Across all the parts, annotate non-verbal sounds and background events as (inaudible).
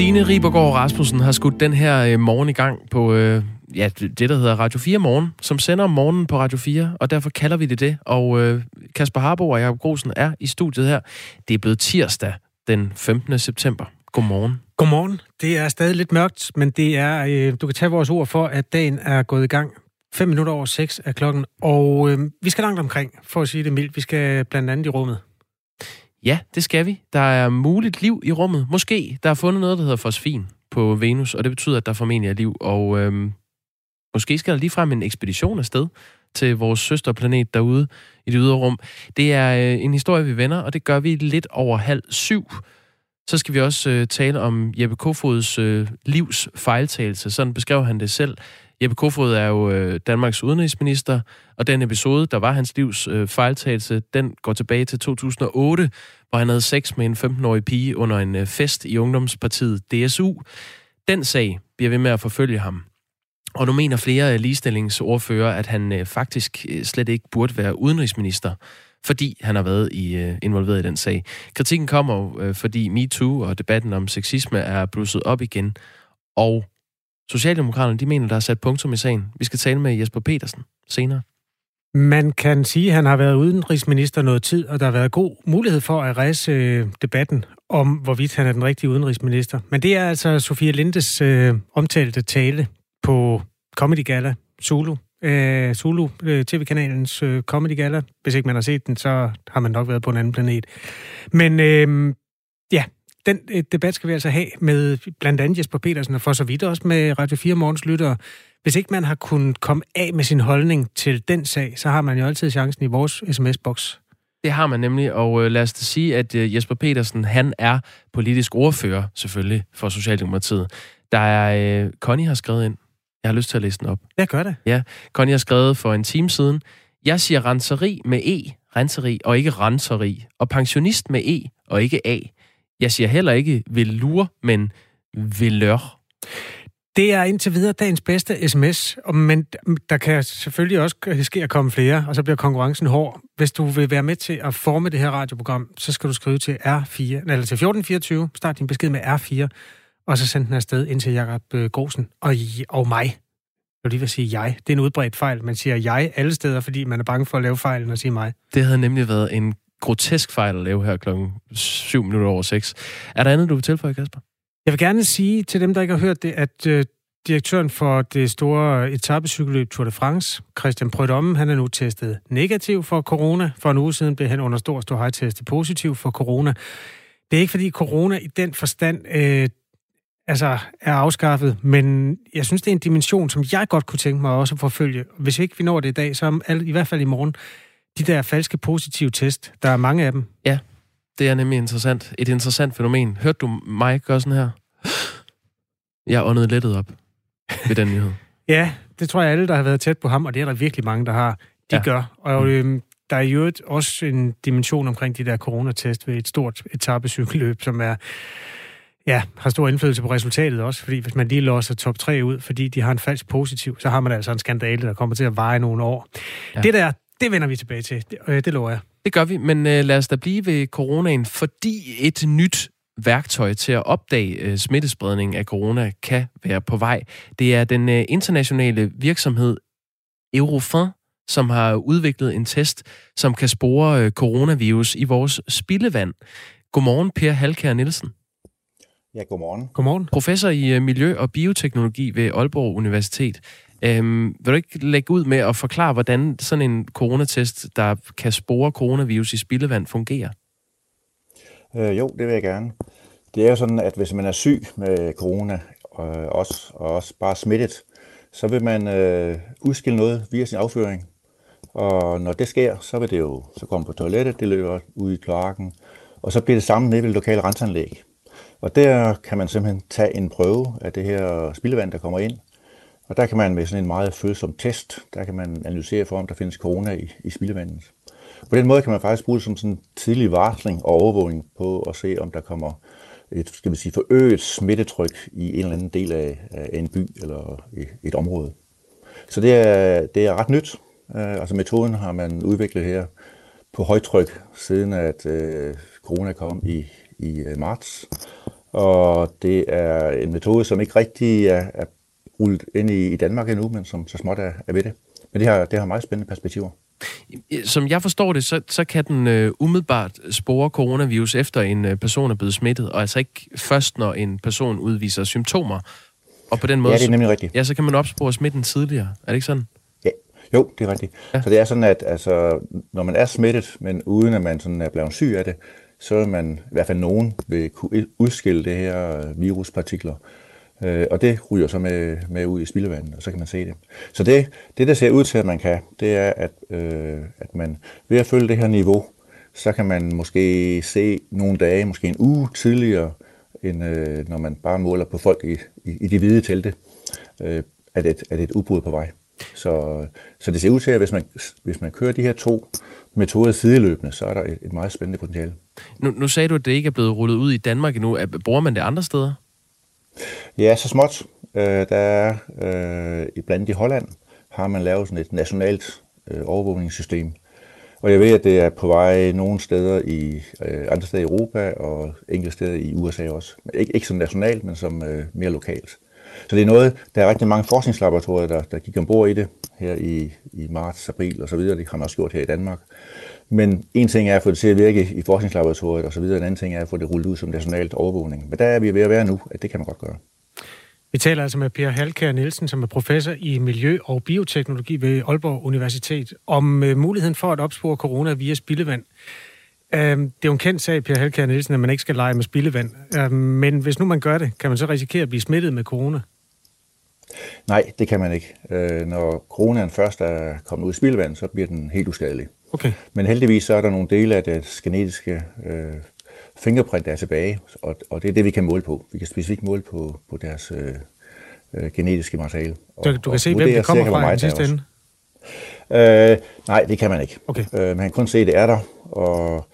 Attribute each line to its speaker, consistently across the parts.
Speaker 1: Sine Ribergaard Rasmussen har skudt den her øh, morgen i gang på øh, ja, det, der hedder Radio 4 Morgen, som sender om morgenen på Radio 4, og derfor kalder vi det det. Og øh, Kasper Harbo og Jacob Grosen er i studiet her. Det er blevet tirsdag den 15. september. Godmorgen.
Speaker 2: Godmorgen. Det er stadig lidt mørkt, men det er, øh, du kan tage vores ord for, at dagen er gået i gang. 5 minutter over 6 er klokken, og øh, vi skal langt omkring, for at sige det mildt. Vi skal blandt andet i rummet.
Speaker 1: Ja, det skal vi. Der er muligt liv i rummet. Måske. Der er fundet noget, der hedder fosfin på Venus, og det betyder, at der formentlig er liv. Og øhm, måske skal der ligefrem en ekspedition afsted til vores søsterplanet derude i det ydre rum. Det er øh, en historie, vi vender, og det gør vi lidt over halv syv. Så skal vi også øh, tale om Jeppe Kofods øh, livs fejltagelse. Sådan beskrev han det selv. Jeppe Kofod er jo øh, Danmarks udenrigsminister, og den episode, der var hans livs øh, fejltagelse, den går tilbage til 2008, hvor han havde sex med en 15-årig pige under en øh, fest i ungdomspartiet DSU. Den sag bliver ved med at forfølge ham. Og nu mener flere ligestillingsordfører, at han øh, faktisk øh, slet ikke burde være udenrigsminister, fordi han har været i, involveret i den sag. Kritikken kommer fordi MeToo og debatten om sexisme er blusset op igen, og Socialdemokraterne de mener, der er sat punktum i sagen. Vi skal tale med Jesper Petersen senere.
Speaker 2: Man kan sige, at han har været udenrigsminister noget tid, og der har været god mulighed for at rejse øh, debatten om, hvorvidt han er den rigtige udenrigsminister. Men det er altså Sofia Lindes øh, omtalte tale på Comedy Gala, Zulu. Øh, Zulu, øh, tv-kanalens øh, Comedy Gala. Hvis ikke man har set den, så har man nok været på en anden planet. Men øh, ja, den øh, debat skal vi altså have med blandt andet Jesper Petersen, og for så vidt også med Radio 4 Morgens lyttere. Hvis ikke man har kunnet komme af med sin holdning til den sag, så har man jo altid chancen i vores sms-boks.
Speaker 1: Det har man nemlig, og øh, lad os da sige, at øh, Jesper Petersen, han er politisk ordfører, selvfølgelig, for Socialdemokratiet. Der er, øh, Connie har skrevet ind. Jeg har lyst til at læse den op.
Speaker 2: Jeg gør det.
Speaker 1: Ja, Connie har skrevet for en time siden. Jeg siger renseri med E, renseri, og ikke renseri. Og pensionist med E, og ikke A. Jeg siger heller ikke velure, men velør.
Speaker 2: Det er indtil videre dagens bedste sms, men der kan selvfølgelig også ske at komme flere, og så bliver konkurrencen hård. Hvis du vil være med til at forme det her radioprogram, så skal du skrive til R4, eller til 1424, start din besked med R4, og så send den afsted ind til Jakob øh, Grosen og, og mig. Jeg vil lige vil sige jeg. Det er en udbredt fejl. Man siger jeg alle steder, fordi man er bange for at lave fejlen og sige mig.
Speaker 1: Det havde nemlig været en grotesk fejl at lave her klokken 7 minutter over 6. Er der andet, du vil tilføje, Kasper?
Speaker 2: Jeg vil gerne sige til dem, der ikke har hørt det, at øh, direktøren for det store etappecykelløb Tour de France, Christian Prødomme, han er nu testet negativ for corona. For en uge siden blev han under stor, stor hej testet positiv for corona. Det er ikke fordi corona i den forstand øh, altså er afskaffet, men jeg synes, det er en dimension, som jeg godt kunne tænke mig også at forfølge. Hvis ikke vi når det i dag, så i hvert fald i morgen, de der falske positive test. Der er mange af dem.
Speaker 1: Ja, det er nemlig interessant. Et interessant fænomen. Hørte du mig gøre sådan her? Jeg åndede lettet op ved den nyhed. (laughs)
Speaker 2: ja, det tror jeg alle, der har været tæt på ham, og det er der virkelig mange, der har, de ja. gør. Og mm. øhm, der er jo også en dimension omkring de der coronatest ved et stort etappecykelløb, som er ja, har stor indflydelse på resultatet også, fordi hvis man lige låser top 3 ud, fordi de har en falsk positiv, så har man altså en skandale, der kommer til at veje nogle år. Ja. Det der, det vender vi tilbage til. Det, øh, det lover jeg.
Speaker 1: Det gør vi, men øh, lad os da blive ved coronaen, fordi et nyt værktøj til at opdage øh, smittespredning af corona kan være på vej. Det er den øh, internationale virksomhed Eurofin, som har udviklet en test, som kan spore øh, coronavirus i vores spildevand. Godmorgen, Per Halkær Nielsen.
Speaker 3: Ja, godmorgen.
Speaker 2: Godmorgen.
Speaker 1: Professor i øh, Miljø- og Bioteknologi ved Aalborg Universitet. Øhm, vil du ikke lægge ud med at forklare, hvordan sådan en coronatest, der kan spore coronavirus i spildevand, fungerer?
Speaker 3: Øh, jo, det vil jeg gerne. Det er jo sådan, at hvis man er syg med corona, øh, også, og også bare smittet, så vil man øh, udskille noget via sin afføring. Og når det sker, så vil det jo så komme på toilettet, det løber ud i kloakken, og så bliver det samme nede ved det lokale renseanlæg. Og der kan man simpelthen tage en prøve af det her spildevand, der kommer ind, og der kan man med sådan en meget følsom test, der kan man analysere for, om der findes corona i, i spildevandet. På den måde kan man faktisk bruge det som sådan tidlig varsling og overvågning på at se, om der kommer et skal man sige, forøget smittetryk i en eller anden del af, af en by eller et område. Så det er, det er ret nyt. Uh, altså metoden har man udviklet her på højtryk, siden at uh, corona kom i, i uh, marts. Og det er en metode, som ikke rigtig er, er rullet ind i, i Danmark endnu, men som så småt er, er ved det. Men det har, det har meget spændende perspektiver.
Speaker 1: Som jeg forstår det, så, så kan den øh, umiddelbart spore coronavirus efter en øh, person er blevet smittet, og altså ikke først, når en person udviser symptomer. Og på den måde,
Speaker 3: ja, det er nemlig rigtigt.
Speaker 1: Ja, så kan man opspore smitten tidligere. Er det ikke sådan?
Speaker 3: Ja, jo, det er rigtigt. Ja. Så det er sådan, at altså, når man er smittet, men uden at man sådan er blevet syg af det, så vil man, i hvert fald nogen, vil kunne udskille det her viruspartikler. Øh, og det ryger så med, med ud i spildevandet, og så kan man se det. Så det, det, der ser ud til, at man kan, det er, at, øh, at man ved at følge det her niveau, så kan man måske se nogle dage, måske en uge tidligere, end øh, når man bare måler på folk i, i, i de hvide telte, øh, at, et, at et udbrud på vej. Så, så det ser ud til, at hvis man, hvis man kører de her to metoder sideløbende, så er der et, et meget spændende potentiale.
Speaker 1: Nu, nu sagde du, at det ikke er blevet rullet ud i Danmark endnu. Bruger man det andre steder?
Speaker 3: Ja, så småt. Øh, der er øh, blandt i Holland har man lavet sådan et nationalt øh, overvågningssystem. Og jeg ved, at det er på vej nogle steder i øh, andre steder i Europa og enkelte steder i USA også. Ikke, ikke som nationalt, men som øh, mere lokalt. Så det er noget, der er rigtig mange forskningslaboratorier, der, der gik ombord i det her i, i marts, april og så videre. Det har man også gjort her i Danmark. Men en ting er at få det til at virke i forskningslaboratoriet og så videre. En anden ting er at få det rullet ud som nationalt overvågning. Men der er vi ved at være nu, at det kan man godt gøre.
Speaker 2: Vi taler altså med Per Halkær Nielsen, som er professor i miljø- og bioteknologi ved Aalborg Universitet, om øh, muligheden for at opspore corona via spildevand. Øh, det er jo en kendt sag, Per Halkær Nielsen, at man ikke skal lege med spildevand. Øh, men hvis nu man gør det, kan man så risikere at blive smittet med corona?
Speaker 3: Nej, det kan man ikke. Øh, når coronaen først er kommet ud i spildevand, så bliver den helt uskadelig.
Speaker 2: Okay.
Speaker 3: Men heldigvis så er der nogle dele af det genetiske øh, fingerprint, der er tilbage, og, og det er det, vi kan måle på. Vi kan specifikt måle på, på deres øh, øh, genetiske materiale. Og,
Speaker 2: du, du kan se, hvem det kommer fra i den sidste ende?
Speaker 3: Øh, nej, det kan man ikke.
Speaker 2: Okay.
Speaker 3: Øh, man kan kun se, at det er der, og,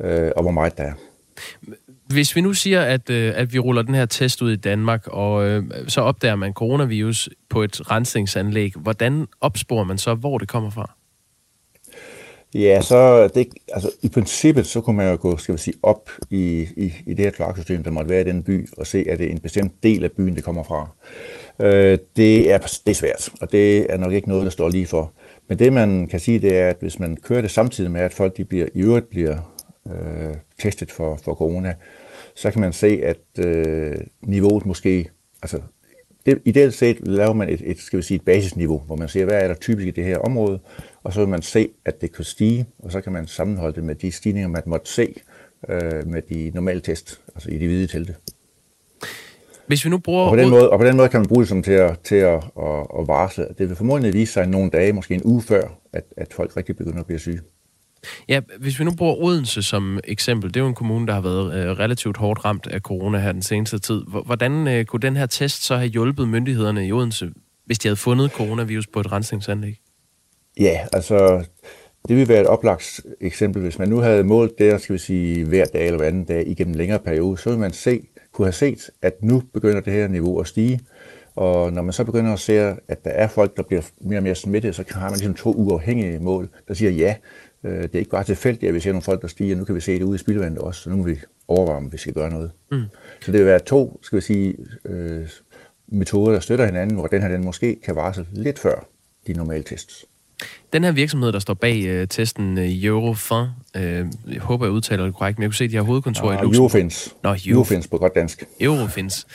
Speaker 3: øh, og hvor meget der er.
Speaker 1: Hvis vi nu siger, at, øh, at vi ruller den her test ud i Danmark, og øh, så opdager man coronavirus på et rensningsanlæg, hvordan opsporer man så, hvor det kommer fra?
Speaker 3: Ja, så det, altså, i princippet, så kunne man jo gå, skal vi sige, op i, i, i det her kloaksystem, der måtte være i den by, og se, at det er en bestemt del af byen, det kommer fra. Øh, det, er, det er svært, og det er nok ikke noget, der står lige for. Men det, man kan sige, det er, at hvis man kører det samtidig med, at folk de bliver, i øvrigt bliver øh, testet for, for corona, så kan man se, at øh, niveauet måske, altså det, ideelt set laver man et, et, skal vi sige, et basisniveau, hvor man ser, hvad er der typisk i det her område, og så vil man se, at det kan stige, og så kan man sammenholde det med de stigninger, man måtte se øh, med de normale test, altså i de hvide telte.
Speaker 1: Hvis vi nu bruger...
Speaker 3: Og på den måde, og på den måde kan man bruge det som til at, til at, at, at varsle. Det vil formodentlig vise sig nogle dage, måske en uge før, at, at folk rigtig begynder at blive syge.
Speaker 1: Ja, hvis vi nu bruger Odense som eksempel, det er jo en kommune, der har været øh, relativt hårdt ramt af corona her den seneste tid. Hvordan øh, kunne den her test så have hjulpet myndighederne i Odense, hvis de havde fundet coronavirus på et rensningsanlæg?
Speaker 3: Ja, altså det ville være et oplagt eksempel. Hvis man nu havde målt det, skal vi sige, hver dag eller hver anden dag igennem en længere periode, så ville man se, kunne have set, at nu begynder det her niveau at stige. Og når man så begynder at se, at der er folk, der bliver mere og mere smittet, så har man ligesom to uafhængige mål, der siger, ja, øh, det er ikke bare tilfældigt, at vi ser nogle folk, der stiger. Nu kan vi se det ude i spildevandet også, så nu må vi overveje, om vi skal gøre noget. Mm. Så det vil være to, skal vi sige, øh, metoder, der støtter hinanden, hvor den her den måske kan varsle lidt før de normale tests.
Speaker 1: Den her virksomhed, der står bag øh, testen øh, Eurofin, øh, jeg håber, jeg udtaler det korrekt, men jeg kunne se, at de har hovedkontor Nå, i Luxembourg.
Speaker 3: Eurofins. Nå, Euro... Eurofins på godt dansk.
Speaker 1: Eurofins.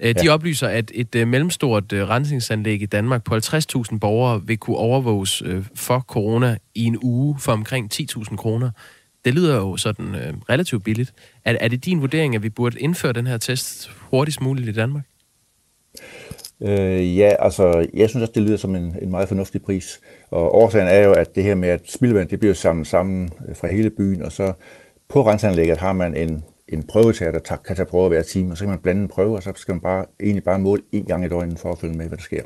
Speaker 1: Øh, de ja. oplyser, at et øh, mellemstort øh, rensningsanlæg i Danmark på 50.000 borgere vil kunne overvåges øh, for corona i en uge for omkring 10.000 kroner. Det lyder jo sådan øh, relativt billigt. Er, er det din vurdering, at vi burde indføre den her test hurtigst muligt i Danmark?
Speaker 3: Øh, ja, altså, jeg synes også, det lyder som en, en meget fornuftig pris. Og årsagen er jo, at det her med, at spildevand, det bliver samlet sammen fra hele byen, og så på renseanlægget har man en, en prøvetager, der tager, kan tage prøver hver time, og så kan man blande en prøve, og så skal man bare, egentlig bare måle en gang i døgnet for at følge med, hvad der sker.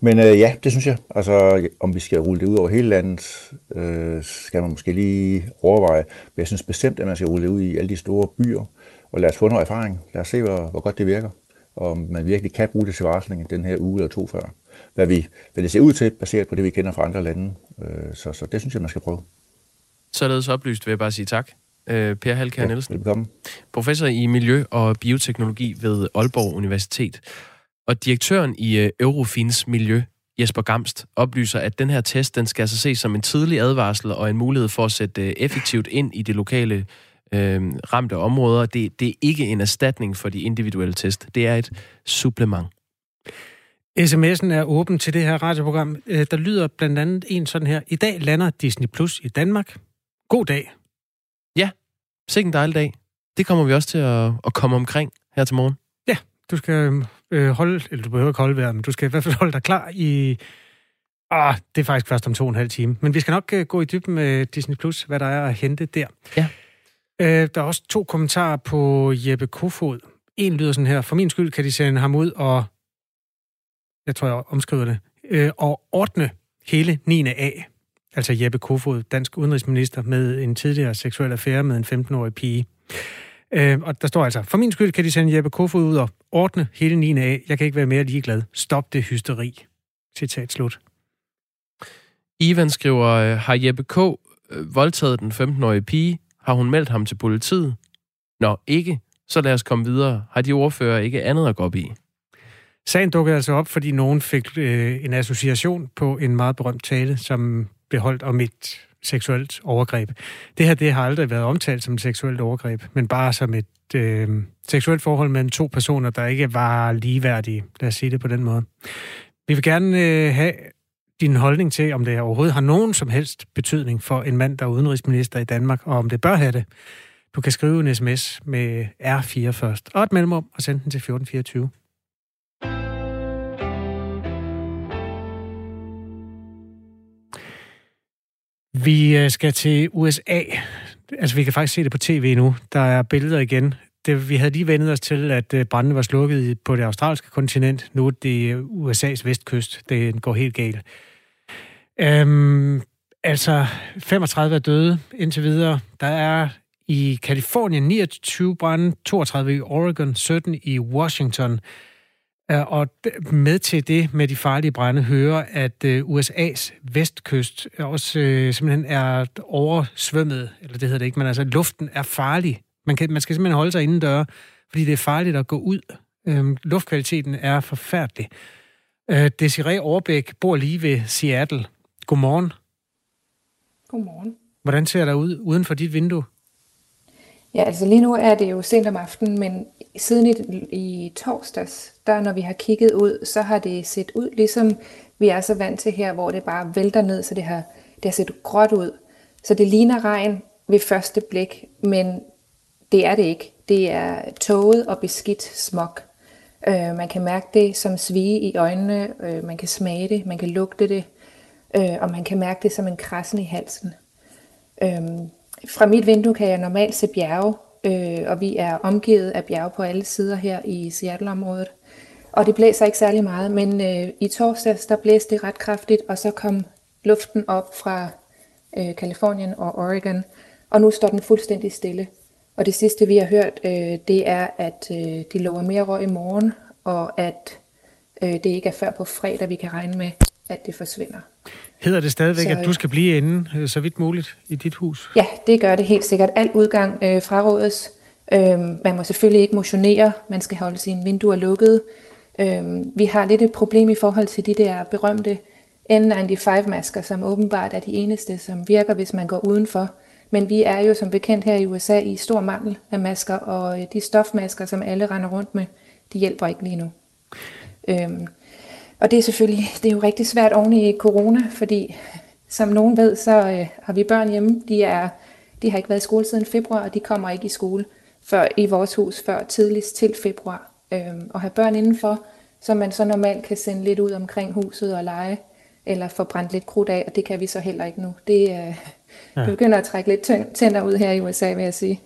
Speaker 3: Men øh, ja, det synes jeg. Altså, om vi skal rulle det ud over hele landet, øh, skal man måske lige overveje. Men jeg synes bestemt, at man skal rulle det ud i alle de store byer, og lad os få noget erfaring. Lad os se, hvor, hvor godt det virker om man virkelig kan bruge det til varsling den her uge eller to før. Hvad, vi, hvad det ser ud til, baseret på det, vi kender fra andre lande. Øh, så, så det synes jeg, man skal prøve.
Speaker 1: Således oplyst vil jeg bare sige tak. øh, Per Halkær
Speaker 3: Ja,
Speaker 1: Nielsen.
Speaker 3: velkommen.
Speaker 1: Professor i miljø og bioteknologi ved Aalborg Universitet. Og direktøren i øh, Eurofins Miljø, Jesper Gamst, oplyser, at den her test den skal altså ses som en tidlig advarsel og en mulighed for at sætte øh, effektivt ind i de lokale øh, ramte områder. Det, det er ikke en erstatning for de individuelle test. Det er et supplement.
Speaker 2: SMS'en er åben til det her radioprogram. Øh, Der lyder blandt andet en sådan her. I dag lander Disney Plus i Danmark. God dag.
Speaker 1: Sikke en dejlig dag. Det kommer vi også til at, at komme omkring her til morgen.
Speaker 2: Du skal øh, holde, eller du behøver ikke holde vejret, men du skal i hvert fald holde dig klar i... Ah, det er faktisk først om to og en halv time. Men vi skal nok øh, gå i dybden med Disney Plus, hvad der er at hente der.
Speaker 1: Ja.
Speaker 2: Øh, der er også to kommentarer på Jeppe Kofod. En lyder sådan her. For min skyld kan de sende ham ud og... Jeg tror, jeg omskriver det. Øh, og ordne hele 9. A. Altså Jeppe Kofod, dansk udenrigsminister, med en tidligere seksuel affære med en 15-årig pige. Øh, og der står altså, for min skyld kan de sende Jeppe Kofod ud og ordne hele 9. A. Jeg kan ikke være mere ligeglad. Stop det hysteri. Citat slut.
Speaker 1: Ivan skriver, har Jeppe K. Øh, voldtaget den 15-årige pige? Har hun meldt ham til politiet? Nå, ikke. Så lad os komme videre. Har de ordfører ikke andet at gå op i?
Speaker 2: Sagen dukkede altså op, fordi nogen fik øh, en association på en meget berømt tale, som blev holdt om et seksuelt overgreb. Det her det har aldrig været omtalt som et seksuelt overgreb, men bare som et øh, seksuelt forhold mellem to personer, der ikke var ligeværdige. Lad os sige det på den måde. Vi vil gerne øh, have din holdning til, om det overhovedet har nogen som helst betydning for en mand, der er udenrigsminister i Danmark, og om det bør have det. Du kan skrive en sms med R4 først, og et mellemrum, og sende den til 1424. Vi øh, skal til USA. Altså, vi kan faktisk se det på tv nu. Der er billeder igen. Det, vi havde lige vendet os til, at øh, branden var slukket på det australske kontinent. Nu er det øh, USA's vestkyst. Det går helt galt. Øhm, altså, 35 er døde indtil videre. Der er i Kalifornien 29 brænde, 32 i Oregon, 17 i Washington. Øh, og med til det med de farlige brænde hører, at USA's vestkyst også øh, simpelthen er oversvømmet, eller det hedder det ikke, men altså luften er farlig. Man, kan, man skal simpelthen holde sig indendør, fordi det er farligt at gå ud. Øhm, luftkvaliteten er forfærdelig. Øh, Desiree Overbæk bor lige ved Seattle. Godmorgen.
Speaker 4: Godmorgen.
Speaker 2: Hvordan ser der ud uden for dit vindue?
Speaker 4: Ja, altså lige nu er det jo sent om aftenen, men siden i, i torsdags, der når vi har kigget ud, så har det set ud, ligesom vi er så vant til her, hvor det bare vælter ned, så det har, det har set gråt ud. Så det ligner regn ved første blik, men det er det ikke. Det er tåget og beskidt smog. Øh, man kan mærke det som svige i øjnene, øh, man kan smage det, man kan lugte det, øh, og man kan mærke det som en krassen i halsen. Øh, fra mit vindue kan jeg normalt se bjerge, øh, og vi er omgivet af bjerge på alle sider her i Seattle-området. Og det blæser ikke særlig meget, men øh, i torsdags der blæste det ret kraftigt, og så kom luften op fra øh, Kalifornien og Oregon, og nu står den fuldstændig stille. Og det sidste vi har hørt, øh, det er, at øh, de lover mere røg i morgen, og at øh, det ikke er før på fredag, vi kan regne med, at det forsvinder.
Speaker 2: Hedder det stadigvæk,
Speaker 4: Så,
Speaker 2: at du skal blive inde øh, så vidt muligt i dit hus?
Speaker 4: Ja, det gør det helt sikkert. Al udgang øh, frarådes. Øh, man må selvfølgelig ikke motionere. Man skal holde sine vinduer lukkede. Øh, vi har lidt et problem i forhold til de der berømte N95-masker, som åbenbart er de eneste, som virker, hvis man går udenfor. Men vi er jo som bekendt her i USA i stor mangel af masker, og øh, de stofmasker, som alle render rundt med, de hjælper ikke lige nu. Øhm, og det er selvfølgelig, det er jo rigtig svært oven i corona, fordi som nogen ved, så øh, har vi børn hjemme. De, er, de har ikke været i skole siden februar, og de kommer ikke i skole før i vores hus før tidligst til februar. Øhm, og have børn indenfor, så man så normalt kan sende lidt ud omkring huset og lege, eller få brændt lidt krudt af, og det kan vi så heller ikke nu. Det, øh, ja. det begynder at trække lidt tænder ud her i USA, vil jeg sige.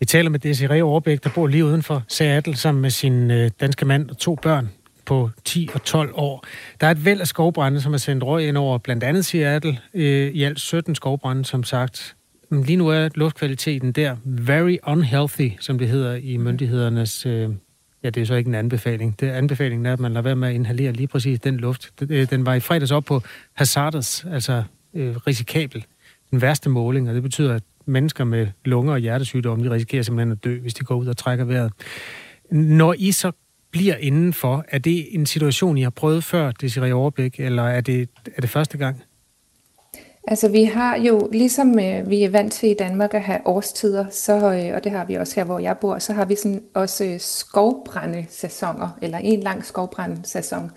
Speaker 2: Vi taler med Desiree Overbæk, der bor lige uden for Seattle, sammen med sin øh, danske mand og to børn på 10 og 12 år. Der er et væld af skovbrænde, som er sendt røg ind over blandt andet Seattle. Øh, I alt 17 skovbrænde, som sagt. Men lige nu er luftkvaliteten der very unhealthy, som det hedder i myndighedernes... Øh, ja, det er så ikke en anbefaling. Det anbefalingen er, at man lader være med at inhalere lige præcis den luft. Den, øh, den var i fredags op på hazardous, altså øh, risikabel. Den værste måling, og det betyder, at mennesker med lunger og hjertesygdomme, de risikerer simpelthen at dø, hvis de går ud og trækker vejret. Når I så bliver indenfor, er det en situation, I har prøvet før, Desiree Overblik, eller er det, er det første gang?
Speaker 4: Altså vi har jo, ligesom øh, vi er vant til i Danmark at have årstider, så, øh, og det har vi også her, hvor jeg bor, så har vi sådan også øh, skovbrændesæsoner, eller en lang skovbrændesæson.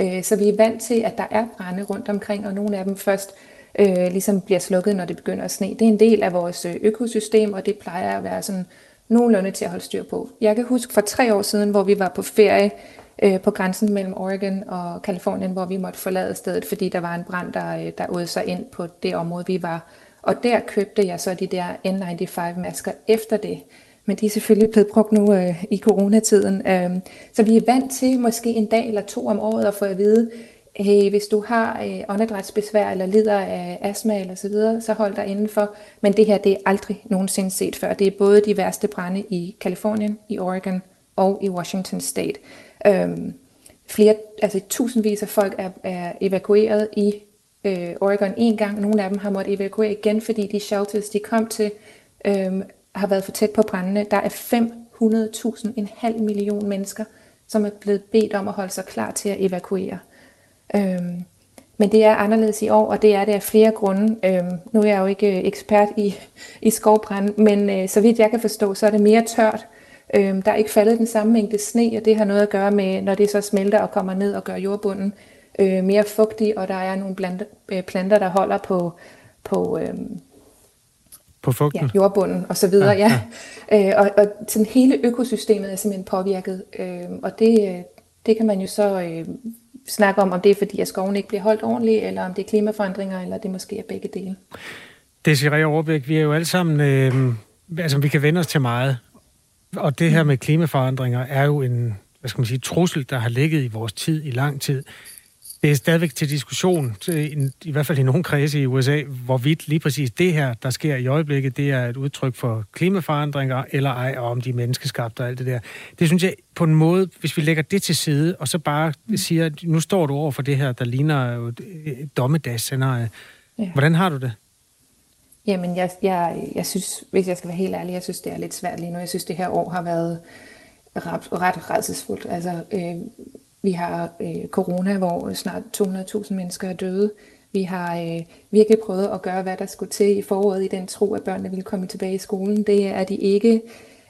Speaker 4: Øh, så vi er vant til, at der er brænde rundt omkring, og nogle af dem først øh, ligesom bliver slukket, når det begynder at sne. Det er en del af vores øh, økosystem, og det plejer at være sådan nogenlunde til at holde styr på. Jeg kan huske for tre år siden, hvor vi var på ferie øh, på grænsen mellem Oregon og Kalifornien, hvor vi måtte forlade stedet, fordi der var en brand, der, øh, der åd sig ind på det område, vi var. Og der købte jeg så de der N95-masker efter det. Men de er selvfølgelig blevet brugt nu øh, i coronatiden. Øh, så vi er vant til måske en dag eller to om året at få at vide, hey, hvis du har øh, åndedrætsbesvær eller lider af astma eller så videre, så hold dig indenfor. Men det her, det er aldrig nogensinde set før. Det er både de værste brænde i Kalifornien, i Oregon og i Washington State. Øhm, flere, altså tusindvis af folk er, er evakueret i øh, Oregon en gang. Nogle af dem har måttet evakuere igen, fordi de shelters, de kom til, øh, har været for tæt på brændende. Der er 500.000, en halv million mennesker, som er blevet bedt om at holde sig klar til at evakuere. Øhm, men det er anderledes i år, og det er det af flere grunde. Øhm, nu er jeg jo ikke ekspert i, (laughs) i skovbrand, men øh, så vidt jeg kan forstå, så er det mere tørt. Øhm, der er ikke faldet den samme mængde sne, og det har noget at gøre med, når det så smelter og kommer ned og gør jordbunden øh, mere fugtig, og der er nogle planter, øh, planter der holder på, på øh,
Speaker 2: på fugten?
Speaker 4: Ja, jordbunden og så videre, ja. ja. Øh, og, og sådan hele økosystemet er simpelthen påvirket, øh, og det, øh, det kan man jo så øh, snakke om, om det er fordi, at skoven ikke bliver holdt ordentligt, eller om det er klimaforandringer, eller det måske er begge dele.
Speaker 2: Desiree Overbæk, vi er jo alle sammen, øh, altså vi kan vende os til meget, og det her med klimaforandringer er jo en, hvad skal man sige, trussel, der har ligget i vores tid i lang tid det er stadigvæk til diskussion, i hvert fald i nogle kredse i USA, hvorvidt lige præcis det her, der sker i øjeblikket, det er et udtryk for klimaforandringer, eller ej, og om de er menneskeskabte og alt det der. Det synes jeg på en måde, hvis vi lægger det til side, og så bare siger, at nu står du over for det her, der ligner et dommedagsscenarie. Ja. Hvordan har du det?
Speaker 4: Jamen, jeg, jeg, jeg synes, hvis jeg skal være helt ærlig, jeg synes, det er lidt svært lige nu. Jeg synes, det her år har været ret, ret redselsfuldt. Altså, øh, vi har øh, corona, hvor snart 200.000 mennesker er døde. Vi har øh, virkelig prøvet at gøre, hvad der skulle til i foråret i den tro, at børnene ville komme tilbage i skolen. Det er de ikke.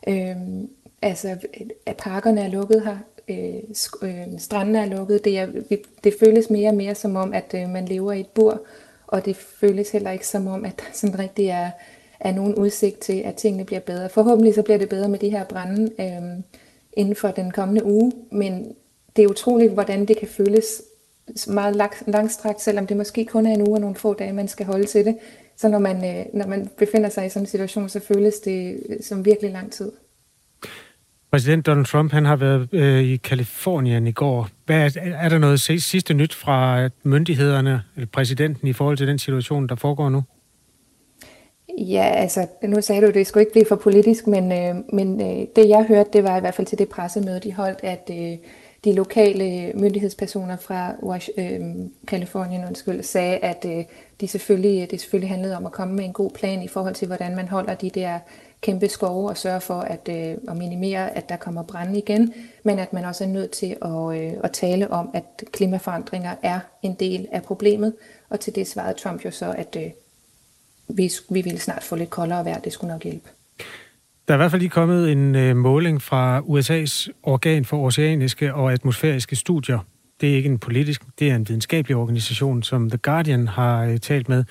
Speaker 4: Øh, altså, at parkerne er lukket her. Øh, øh, strandene er lukket. Det, er, det føles mere og mere som om, at øh, man lever i et bur. Og det føles heller ikke som om, at der sådan rigtig er, er nogen udsigt til, at tingene bliver bedre. Forhåbentlig så bliver det bedre med de her brænde øh, inden for den kommende uge. Men det er utroligt, hvordan det kan føles meget langstrakt, selvom det måske kun er en uge og nogle få dage, man skal holde til det. Så når man, øh, når man befinder sig i sådan en situation, så føles det øh, som virkelig lang tid.
Speaker 2: Præsident Donald Trump han har været øh, i Kalifornien i går. Hvad er, er der noget sidste nyt fra myndighederne eller præsidenten i forhold til den situation, der foregår nu?
Speaker 4: Ja, altså, nu sagde du, at det skulle ikke blive for politisk, men, øh, men øh, det jeg hørte, det var i hvert fald til det pressemøde, de holdt, at øh, de lokale myndighedspersoner fra øh, Kalifornien undskyld, sagde, at øh, de selvfølgelig, øh, det selvfølgelig handlede om at komme med en god plan i forhold til, hvordan man holder de der kæmpe skove og sørge for at, øh, at minimere, at der kommer brænde igen, men at man også er nødt til at, øh, at tale om, at klimaforandringer er en del af problemet, og til det svarede Trump jo så, at øh, vi, vi ville snart få lidt koldere vejr, det skulle nok hjælpe.
Speaker 2: Der er i hvert fald lige kommet en øh, måling fra USA's organ for oceaniske og atmosfæriske studier. Det er ikke en politisk, det er en videnskabelig organisation, som The Guardian har øh, talt med.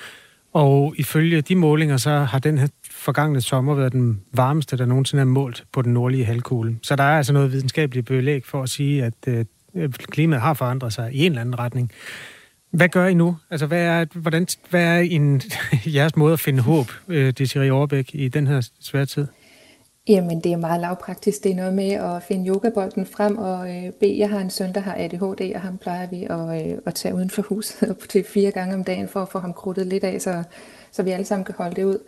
Speaker 2: Og ifølge de målinger, så har den her forgangne sommer været den varmeste, der nogensinde er målt på den nordlige halvkugle. Så der er altså noget videnskabeligt belæg for at sige, at øh, klimaet har forandret sig i en eller anden retning. Hvad gør I nu? Altså, hvad er, hvordan, hvad er en, (laughs) jeres måde at finde håb, øh, Desiree Overbæk, i den her svære tid?
Speaker 4: Jamen, det er meget lavpraktisk. Det er noget med at finde yogabolden frem og øh, bede. Jeg har en søn, der har ADHD, og ham plejer vi at, øh, at tage uden for huset (laughs) op til fire gange om dagen for at få ham krudtet lidt af, så, så vi alle sammen kan holde det ud.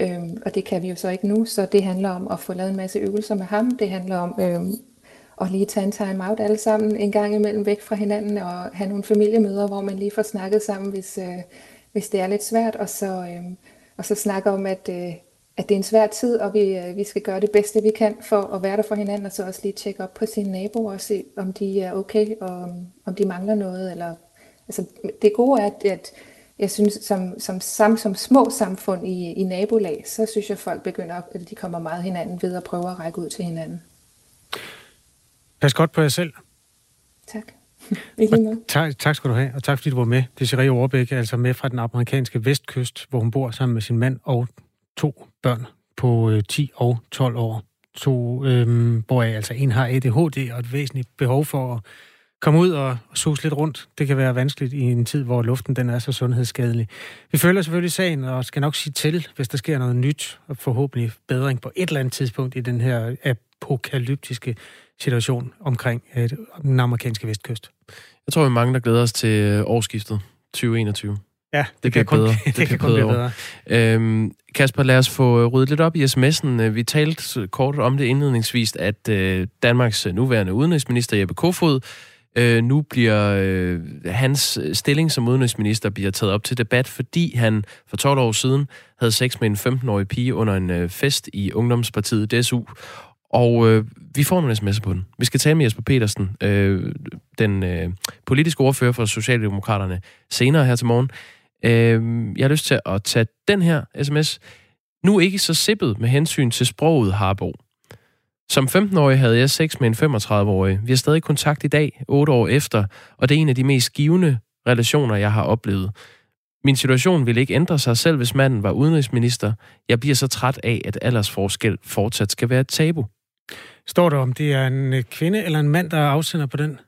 Speaker 4: Øhm, og det kan vi jo så ikke nu, så det handler om at få lavet en masse øvelser med ham. Det handler om øh, at lige tage en time out alle sammen en gang imellem væk fra hinanden og have nogle familiemøder, hvor man lige får snakket sammen, hvis, øh, hvis det er lidt svært, og så, øh, og så snakke om, at... Øh, at det er en svær tid, og vi, øh, vi skal gøre det bedste, vi kan for at være der for hinanden, og så også lige tjekke op på sine naboer og se, om de er okay, og om de mangler noget. Eller, altså, det gode er, at, at jeg synes, som, som, som, som små samfund i, i nabolag, så synes jeg, at folk begynder, at de kommer meget hinanden ved at prøve at række ud til hinanden.
Speaker 2: Pas godt på jer selv.
Speaker 4: Tak. (laughs)
Speaker 2: tak, tak skal du have, og tak fordi du var med. Desiree Overbæk er altså med fra den amerikanske vestkyst, hvor hun bor sammen med sin mand og to børn på øh, 10 og 12 år. To, øh, hvoraf altså en har ADHD og et væsentligt behov for at komme ud og sus lidt rundt. Det kan være vanskeligt i en tid, hvor luften den er så sundhedsskadelig. Vi følger selvfølgelig sagen og skal nok sige til, hvis der sker noget nyt og forhåbentlig bedring på et eller andet tidspunkt i den her apokalyptiske situation omkring øh, den amerikanske vestkyst.
Speaker 1: Jeg tror, vi mange, der glæder os til øh, årsskiftet 2021.
Speaker 2: Ja, det, det kan kun, bedre. det, det kan kun blive bedre.
Speaker 1: Øhm, Kasper, lad os få ryddet lidt op i sms'en. Vi talte kort om det indledningsvis, at øh, Danmarks nuværende udenrigsminister Jeppe Kofod øh, nu bliver øh, hans stilling som udenrigsminister bliver taget op til debat, fordi han for 12 år siden havde sex med en 15-årig pige under en øh, fest i Ungdomspartiet DSU. Og øh, vi får nogle sms'er på den. Vi skal tale med Jesper Petersen, øh, den øh, politiske ordfører for Socialdemokraterne, senere her til morgen. Øh, jeg har lyst til at tage den her sms. Nu ikke så sippet med hensyn til sproget, Harbo. Som 15-årig havde jeg sex med en 35-årig. Vi har stadig kontakt i dag, 8 år efter, og det er en af de mest givende relationer, jeg har oplevet. Min situation ville ikke ændre sig, selv hvis manden var udenrigsminister. Jeg bliver så træt af, at aldersforskel fortsat skal være et tabu.
Speaker 2: Står der om, det er en øh, kvinde eller en mand, der afsender på den?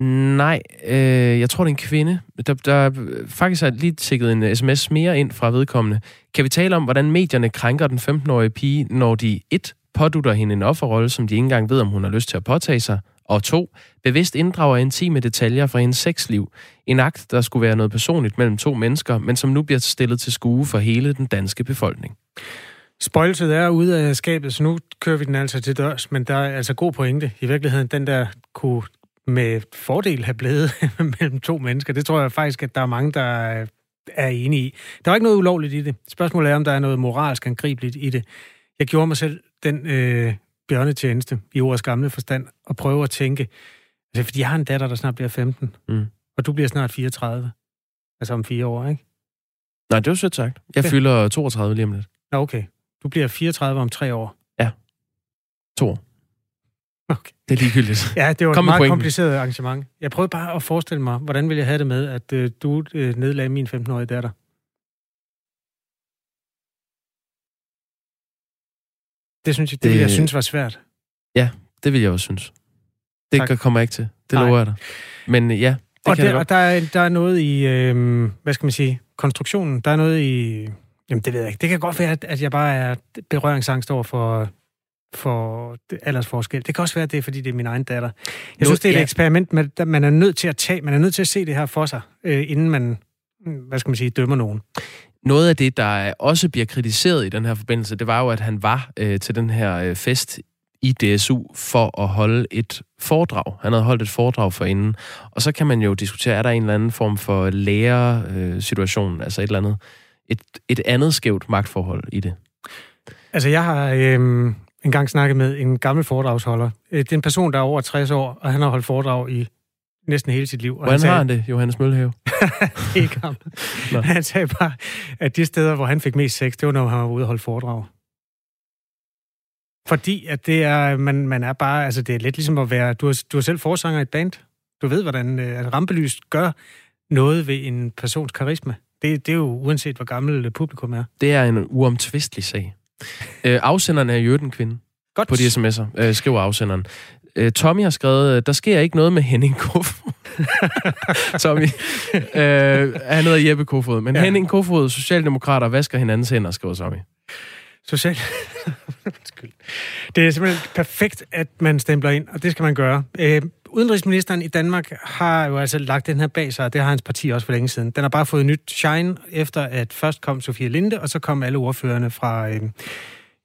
Speaker 1: Nej, øh, jeg tror, det er en kvinde. Der, der faktisk er lige tækket en sms mere ind fra vedkommende. Kan vi tale om, hvordan medierne krænker den 15-årige pige, når de 1. pådutter hende en offerrolle, som de ikke engang ved, om hun har lyst til at påtage sig, og to, bevidst inddrager intime detaljer fra hendes sexliv. En akt, der skulle være noget personligt mellem to mennesker, men som nu bliver stillet til skue for hele den danske befolkning.
Speaker 2: Spøjelset er ude af skabet, så nu kører vi den altså til dørs, men der er altså god pointe. I virkeligheden, den der kunne med fordel have blevet (laughs) mellem to mennesker. Det tror jeg faktisk, at der er mange, der er enige i. Der er ikke noget ulovligt i det. Spørgsmålet er, om der er noget moralsk angribeligt i det. Jeg gjorde mig selv den øh, bjørnetjeneste i ordets gamle forstand og prøve at tænke, altså, fordi jeg har en datter, der snart bliver 15, mm. og du bliver snart 34. Altså om fire år, ikke?
Speaker 1: Nej, det var sødt sagt. Jeg okay. fylder 32 lige om lidt.
Speaker 2: Nå, okay. Du bliver 34 om tre år.
Speaker 1: Ja. To år.
Speaker 2: Okay.
Speaker 1: Det er ligegyldigt.
Speaker 2: Ja, det var Kom et meget kompliceret arrangement. Jeg prøvede bare at forestille mig, hvordan ville jeg have det med, at øh, du øh, nedlagde min 15-årige datter. Det synes jeg, det, det jeg synes var svært.
Speaker 1: Ja, det vil jeg også synes. Det tak. kommer jeg ikke til. Det lover jeg dig. Men ja, det
Speaker 2: og
Speaker 1: kan
Speaker 2: der, og der, er, der er noget i, øh, hvad skal man sige, konstruktionen. Der er noget i, jamen det ved jeg ikke. Det kan godt være, at jeg bare er berøringsangst over for for aldersforskel. Det kan også være, det er, fordi det er min egen datter. Jeg nu, synes, det er et ja. eksperiment, man er nødt til at tage. Man er nødt til at se det her for sig, øh, inden man, hvad skal man sige, dømmer nogen.
Speaker 1: Noget af det, der også bliver kritiseret i den her forbindelse, det var jo, at han var øh, til den her øh, fest i DSU for at holde et foredrag. Han havde holdt et foredrag for inden. Og så kan man jo diskutere, er der en eller anden form for lærersituation, øh, altså et eller andet, et, et andet skævt magtforhold i det?
Speaker 2: Altså, jeg har øh, engang snakket med en gammel foredragsholder. Øh, det er en person, der er over 60 år, og han har holdt foredrag i næsten hele sit liv. Og
Speaker 1: Hvordan han sagde, har han det, Johannes Møllehave? (laughs)
Speaker 2: Helt gammel. han sagde bare, at de steder, hvor han fik mest sex, det var, når han var ude og holde foredrag. Fordi at det er, man, man er bare, altså det er lidt ligesom at være, du er, du er selv forsanger i et band. Du ved, hvordan øh, at rampelys gør noget ved en persons karisma. Det, det er jo uanset, hvor gammel publikum er.
Speaker 1: Det er en uomtvistelig sag. Øh, afsenderen er jo en kvinde. Godt. På de sms'er, øh, skriver afsenderen. Øh, Tommy har skrevet, øh, der sker ikke noget med Henning Kofod. (laughs) Tommy. Øh, han hedder Jeppe Kofod. Men ja. Henning Kofod, Socialdemokrater, vasker hinandens hænder, skriver Tommy.
Speaker 2: Social... (laughs) det er simpelthen perfekt, at man stempler ind, og det skal man gøre. Øh, udenrigsministeren i Danmark har jo altså lagt den her bag sig, og det har hans parti også for længe siden. Den har bare fået nyt shine, efter at først kom Sofia Linde, og så kom alle ordførerne fra... Øh,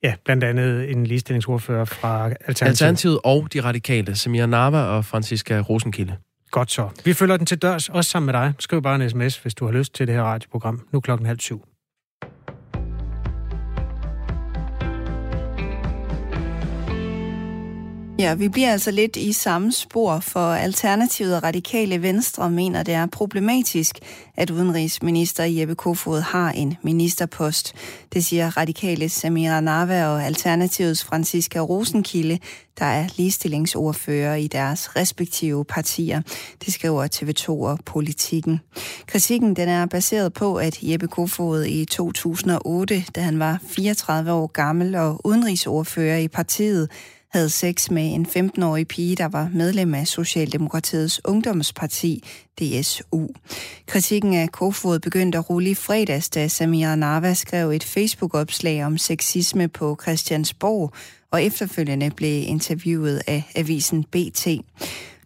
Speaker 2: Ja, blandt andet en ligestillingsordfører fra Alternativet.
Speaker 1: Alternativet og de radikale, Samir Nava og Franziska Rosenkilde.
Speaker 2: Godt så. Vi følger den til dørs, også sammen med dig. Skriv bare en sms, hvis du har lyst til det her radioprogram. Nu klokken halv syv.
Speaker 5: Ja, vi bliver altså lidt i samme spor, for Alternativet og Radikale Venstre mener, det er problematisk, at udenrigsminister Jeppe Kofod har en ministerpost. Det siger Radikale Samira Nava og Alternativets Franziska Rosenkilde, der er ligestillingsordfører i deres respektive partier. Det skriver TV2 og Politikken. Kritikken den er baseret på, at Jeppe Kofod i 2008, da han var 34 år gammel og udenrigsordfører i partiet, havde sex med en 15-årig pige, der var medlem af Socialdemokratiets ungdomsparti, DSU. Kritikken af Kofod begyndte at rulle i fredags, da Samira Narva skrev et Facebook-opslag om sexisme på Christiansborg, og efterfølgende blev interviewet af avisen BT.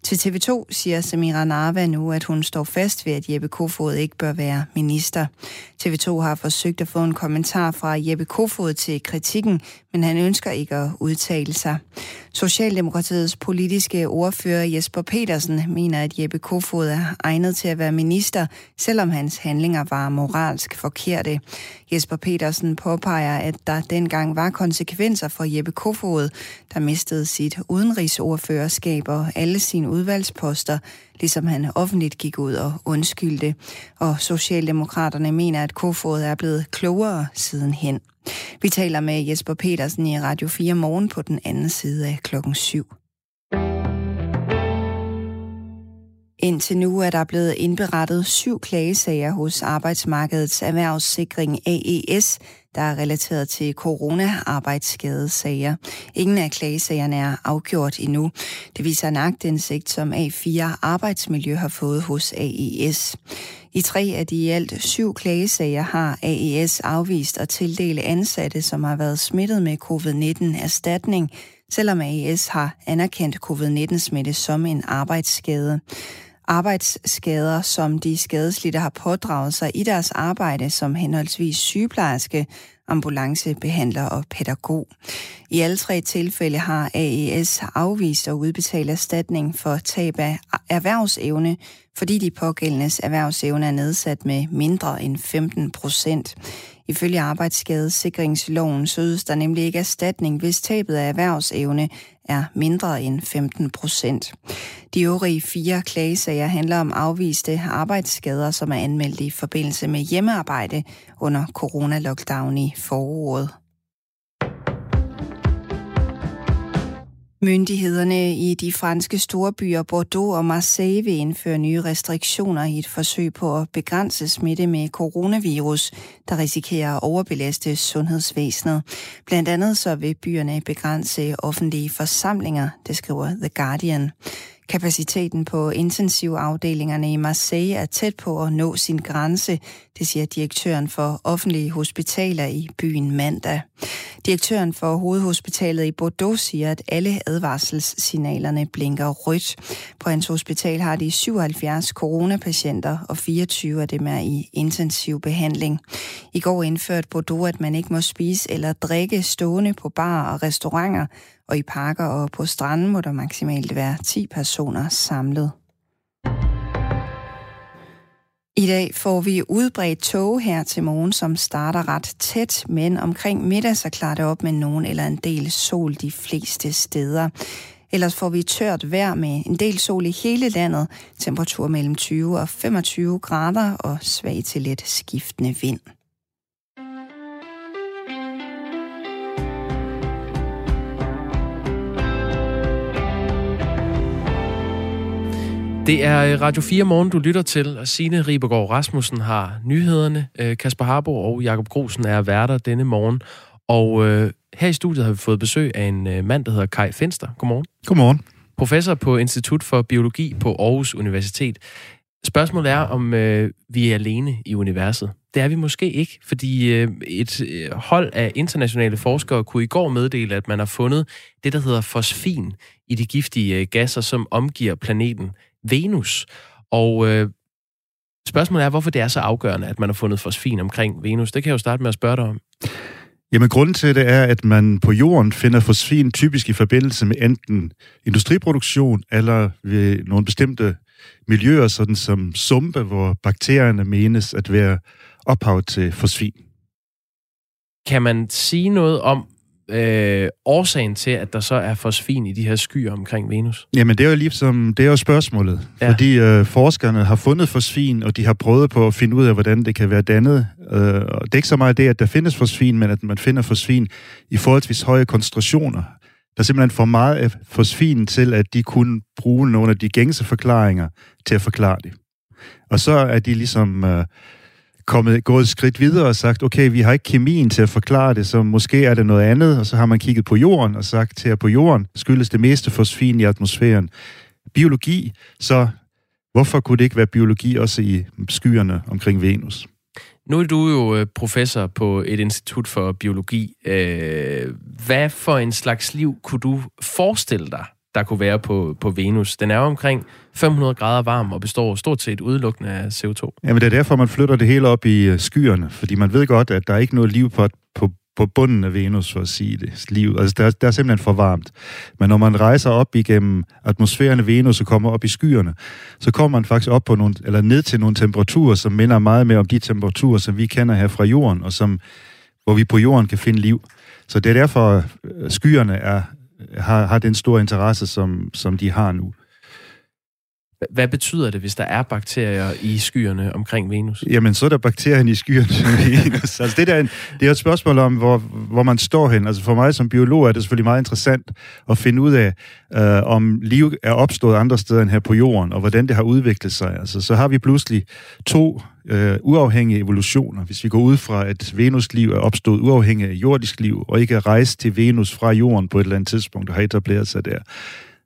Speaker 5: Til TV2 siger Samira Narva nu, at hun står fast ved, at Jeppe Kofod ikke bør være minister. TV2 har forsøgt at få en kommentar fra Jeppe Kofod til kritikken, men han ønsker ikke at udtale sig. Socialdemokratiets politiske ordfører Jesper Petersen mener, at Jeppe Kofod er egnet til at være minister, selvom hans handlinger var moralsk forkerte. Jesper Petersen påpeger, at der dengang var konsekvenser for Jeppe Kofod, der mistede sit udenrigsordførerskab og alle sine udvalgsposter, ligesom han offentligt gik ud og undskyldte. Og Socialdemokraterne mener, at Kofod er blevet klogere sidenhen. Vi taler med Jesper Petersen i Radio 4 morgen på den anden side af klokken 7. Indtil nu er der blevet indberettet syv klagesager hos Arbejdsmarkedets Erhvervssikring AES, der er relateret til corona-arbejdsskadesager. Ingen af klagesagerne er afgjort endnu. Det viser en agtindsigt, som A4 Arbejdsmiljø har fået hos AES. I tre af de i alt syv klagesager har AES afvist at tildele ansatte, som har været smittet med covid-19 erstatning, selvom AES har anerkendt covid-19-smitte som en arbejdsskade arbejdsskader, som de skadeslidte har pådraget sig i deres arbejde som henholdsvis sygeplejerske, ambulancebehandler og pædagog. I alle tre tilfælde har AES afvist at udbetale erstatning for tab af erhvervsevne, fordi de pågældendes erhvervsevne er nedsat med mindre end 15 procent. Ifølge arbejdsskadesikringsloven sødes der nemlig ikke erstatning, hvis tabet af erhvervsevne er mindre end 15 procent. De øvrige fire klagesager handler om afviste arbejdsskader, som er anmeldt i forbindelse med hjemmearbejde under coronalockdown i foråret. Myndighederne i de franske storbyer Bordeaux og Marseille vil indføre nye restriktioner i et forsøg på at begrænse smitte med coronavirus, der risikerer at overbelaste sundhedsvæsenet. Blandt andet så vil byerne begrænse offentlige forsamlinger, det skriver The Guardian. Kapaciteten på intensivafdelingerne i Marseille er tæt på at nå sin grænse, det siger direktøren for offentlige hospitaler i byen mandag. Direktøren for hovedhospitalet i Bordeaux siger, at alle advarselssignalerne blinker rødt. På hans hospital har de 77 coronapatienter, og 24 af dem er i intensiv behandling. I går indførte Bordeaux, at man ikke må spise eller drikke stående på barer og restauranter, og i parker og på stranden må der maksimalt være 10 personer samlet. I dag får vi udbredt tog her til morgen, som starter ret tæt, men omkring middag så klarer det op med nogen eller en del sol de fleste steder. Ellers får vi tørt vejr med en del sol i hele landet, temperatur mellem 20 og 25 grader og svag til let skiftende vind.
Speaker 1: Det er Radio 4 Morgen, du lytter til, og Signe Ribergaard Rasmussen har nyhederne. Øh, Kasper Harbo og Jakob Grusen er værter denne morgen. Og øh, her i studiet har vi fået besøg af en øh, mand, der hedder Kai Fenster. Godmorgen.
Speaker 6: Godmorgen.
Speaker 1: Professor på Institut for Biologi på Aarhus Universitet. Spørgsmålet er, om øh, vi er alene i universet. Det er vi måske ikke, fordi øh, et øh, hold af internationale forskere kunne i går meddele, at man har fundet det, der hedder fosfin i de giftige øh, gasser, som omgiver planeten Venus. Og øh, spørgsmålet er, hvorfor det er så afgørende, at man har fundet fosfin omkring Venus. Det kan jeg jo starte med at spørge dig om.
Speaker 6: Jamen, grunden til det er, at man på jorden finder fosfin typisk i forbindelse med enten industriproduktion eller ved nogle bestemte miljøer, sådan som sumpe, hvor bakterierne menes at være ophav til fosfin.
Speaker 1: Kan man sige noget om, øh, årsagen til, at der så er fosfin i de her skyer omkring Venus?
Speaker 6: Jamen, det er jo ligesom, det er jo spørgsmålet.
Speaker 1: Ja.
Speaker 6: Fordi øh, forskerne har fundet fosfin, og de har prøvet på at finde ud af, hvordan det kan være dannet. Øh, og det er ikke så meget det, at der findes fosfin, men at man finder fosfin i forholdsvis høje koncentrationer. Der er simpelthen for meget af fosfin til, at de kunne bruge nogle af de gængse forklaringer til at forklare det. Og så er de ligesom øh, kommet, gået et skridt videre og sagt, okay, vi har ikke kemien til at forklare det, så måske er det noget andet, og så har man kigget på jorden og sagt til, at på jorden skyldes det meste fosfin i atmosfæren. Biologi, så hvorfor kunne det ikke være biologi også i skyerne omkring Venus?
Speaker 1: Nu er du jo øh, professor på et institut for biologi. Øh, hvad for en slags liv kunne du forestille dig, der kunne være på, på Venus? Den er omkring 500 grader varm og består stort set udelukkende af CO2.
Speaker 6: Jamen det er derfor, man flytter det hele op i øh, skyerne, fordi man ved godt, at der er ikke noget liv på, på, på bunden af Venus, for at sige det. Liv. Altså, der, der er simpelthen for varmt. Men når man rejser op igennem atmosfæren af Venus og kommer op i skyerne, så kommer man faktisk op på nogle, eller ned til nogle temperaturer, som minder meget mere om de temperaturer, som vi kender her fra jorden, og som, hvor vi på jorden kan finde liv. Så det er derfor, øh, skyerne er, har, har den store interesse, som, som de har nu.
Speaker 1: Hva- Hvad betyder det, hvis der er bakterier i skyerne omkring Venus?
Speaker 6: Jamen, så er der bakterierne i skyerne. (laughs) altså, det, der, er en- det er et spørgsmål om, hvor, hvor man står hen. Altså, for mig som biolog er det selvfølgelig meget interessant at finde ud af, øh, om liv er opstået andre steder end her på jorden, og hvordan det har udviklet sig. Altså, så har vi pludselig to øh, uafhængige evolutioner. Hvis vi går ud fra, at Venus liv er opstået uafhængigt af jordisk liv, og ikke er rejst til Venus fra jorden på et eller andet tidspunkt, og har etableret sig der.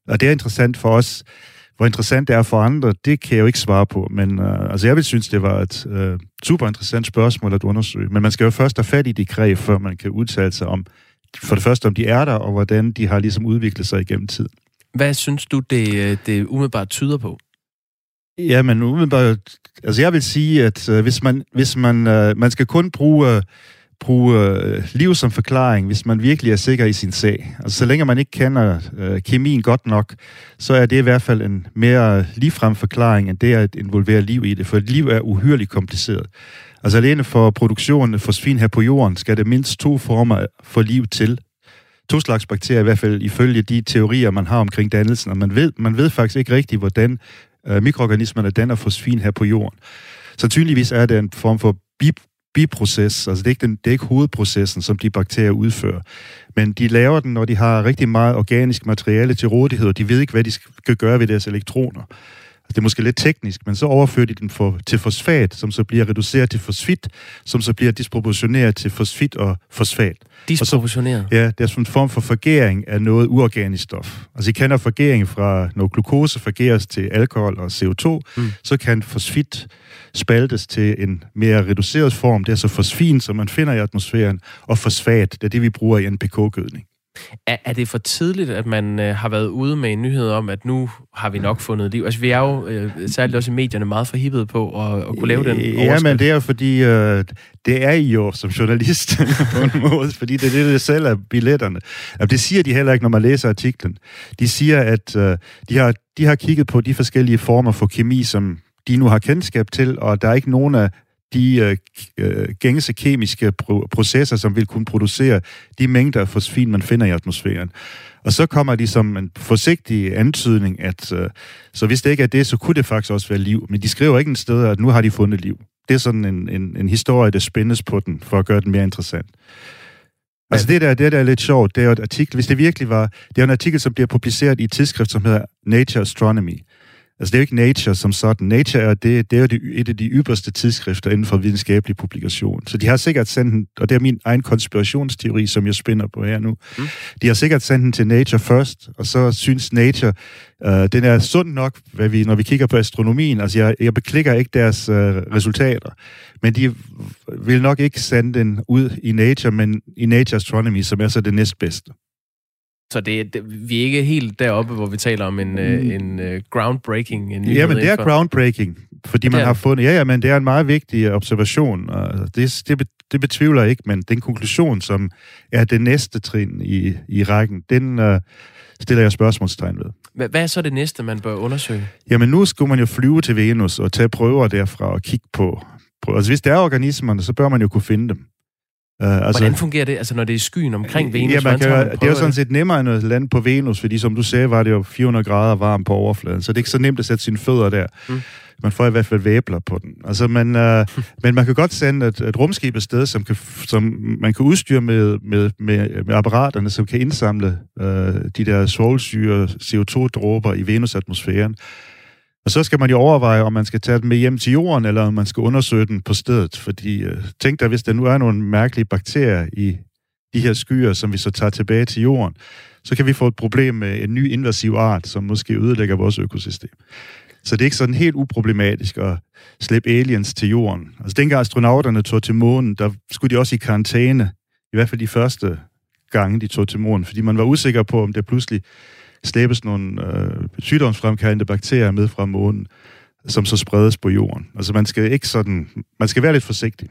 Speaker 6: Og det er interessant for os. Hvor interessant det er for andre, det kan jeg jo ikke svare på, men øh, altså jeg vil synes, det var et øh, super interessant spørgsmål at undersøge. Men man skal jo først have fat i de greb, før man kan udtale sig om, for det første om de er der, og hvordan de har ligesom udviklet sig igennem tid.
Speaker 1: Hvad synes du, det, øh, det umiddelbart tyder på?
Speaker 6: Ja, men umiddelbart, altså jeg vil sige, at øh, hvis man, hvis man, øh, man skal kun bruge, øh, bruge øh, liv som forklaring, hvis man virkelig er sikker i sin sag. Altså så længe man ikke kender øh, kemien godt nok, så er det i hvert fald en mere ligefrem forklaring, end det at involvere liv i det, for liv er uhyreligt kompliceret. Altså alene for produktionen af fosfin her på jorden, skal det mindst to former for liv til. To slags bakterier i hvert fald ifølge de teorier, man har omkring dannelsen, og man ved, man ved faktisk ikke rigtigt, hvordan øh, mikroorganismerne danner fosfin her på jorden. Sandsynligvis er det en form for bi biproces, altså det er, ikke den, det er ikke hovedprocessen, som de bakterier udfører. Men de laver den, når de har rigtig meget organisk materiale til rådighed, og de ved ikke, hvad de skal gøre ved deres elektroner. Altså, det er måske lidt teknisk, men så overfører de den for, til fosfat, som så bliver reduceret til fosfit, som så bliver disproportioneret til fosfit og fosfat.
Speaker 1: Disproportioneret.
Speaker 6: Ja, det er sådan en form for forgæring af noget uorganisk stof. Altså, I kender forgæring fra, når glukose forgæres til alkohol og CO2, mm. så kan fosfit spaltes til en mere reduceret form. Det er så fosfin, som man finder i atmosfæren, og fosfat, det er det, vi bruger i NPK-gødning.
Speaker 1: Er, er det for tidligt, at man øh, har været ude med en nyhed om, at nu har vi nok fundet liv? Altså, vi er jo øh, særligt også i medierne meget forhippet på at, at kunne lave den
Speaker 6: Ja,
Speaker 1: overskrift.
Speaker 6: men det er fordi, øh, det er I jo som journalist (laughs) på en måde, fordi det er det, der sælger billetterne. Altså, det siger de heller ikke, når man læser artiklen. De siger, at øh, de, har, de har kigget på de forskellige former for kemi, som de nu har kendskab til, og der er ikke nogen af de øh, øh, gængse kemiske pro- processer, som vil kunne producere de mængder af fosfin, man finder i atmosfæren. Og så kommer de som en forsigtig antydning, at øh, så hvis det ikke er det, så kunne det faktisk også være liv. Men de skriver ikke en sted, at nu har de fundet liv. Det er sådan en, en, en historie, der spændes på den, for at gøre den mere interessant. Altså det der, det der er lidt sjovt, det er jo et artikel, hvis det virkelig var, det er en artikel, som bliver publiceret i et tidsskrift, som hedder Nature Astronomy. Altså det er jo ikke Nature som sådan. Nature er, det, det er jo det, et af de ypperste tidsskrifter inden for videnskabelig publikation. Så de har sikkert sendt den, og det er min egen konspirationsteori, som jeg spænder på her nu. Mm. De har sikkert sendt den til Nature først, og så synes Nature, øh, den er sund nok, hvad vi, når vi kigger på astronomien. Altså jeg, jeg beklikker ikke deres øh, resultater, men de vil nok ikke sende den ud i Nature, men i Nature Astronomy, som er så det næstbedste.
Speaker 1: Så det, det, vi er ikke helt deroppe, hvor vi taler om en, mm. en uh, groundbreaking en.
Speaker 6: Ja, men det er
Speaker 1: for-
Speaker 6: groundbreaking, fordi man har
Speaker 1: det.
Speaker 6: fundet... Ja, ja, men det er en meget vigtig observation, og det, det, det betvivler jeg ikke, men den konklusion, som er det næste trin i, i rækken, den uh, stiller jeg spørgsmålstegn ved.
Speaker 1: Hvad, hvad er så det næste, man bør undersøge?
Speaker 6: Jamen, nu skulle man jo flyve til Venus og tage prøver derfra og kigge på... på altså, hvis der er organismerne, så bør man jo kunne finde dem.
Speaker 1: Uh, altså, Hvordan fungerer det, altså når det er skyen omkring Venus?
Speaker 6: Ja, man kan, det er jo sådan set nemmere end at lande på Venus, fordi som du sagde, var det jo 400 grader varmt på overfladen, så det er ikke så nemt at sætte sine fødder der. Mm. Man får i hvert fald væbler på den. Altså, man, uh, (laughs) men man kan godt sende et, et rumskib et sted, som, kan, som man kan udstyre med, med, med, med apparaterne, som kan indsamle uh, de der svovlsyre CO2-dråber i Venus-atmosfæren. Og så skal man jo overveje, om man skal tage den med hjem til jorden, eller om man skal undersøge den på stedet. Fordi øh, tænk dig, hvis der nu er nogle mærkelige bakterier i de her skyer, som vi så tager tilbage til jorden, så kan vi få et problem med en ny invasiv art, som måske ødelægger vores økosystem. Så det er ikke sådan helt uproblematisk at slippe aliens til jorden. Altså dengang astronauterne tog til månen, der skulle de også i karantæne, i hvert fald de første gange, de tog til månen, fordi man var usikker på, om det pludselig slæbes nogle øh, sygdomsfremkaldende bakterier med fra månen, som så spredes på jorden. Altså man skal ikke sådan, man skal være lidt forsigtig.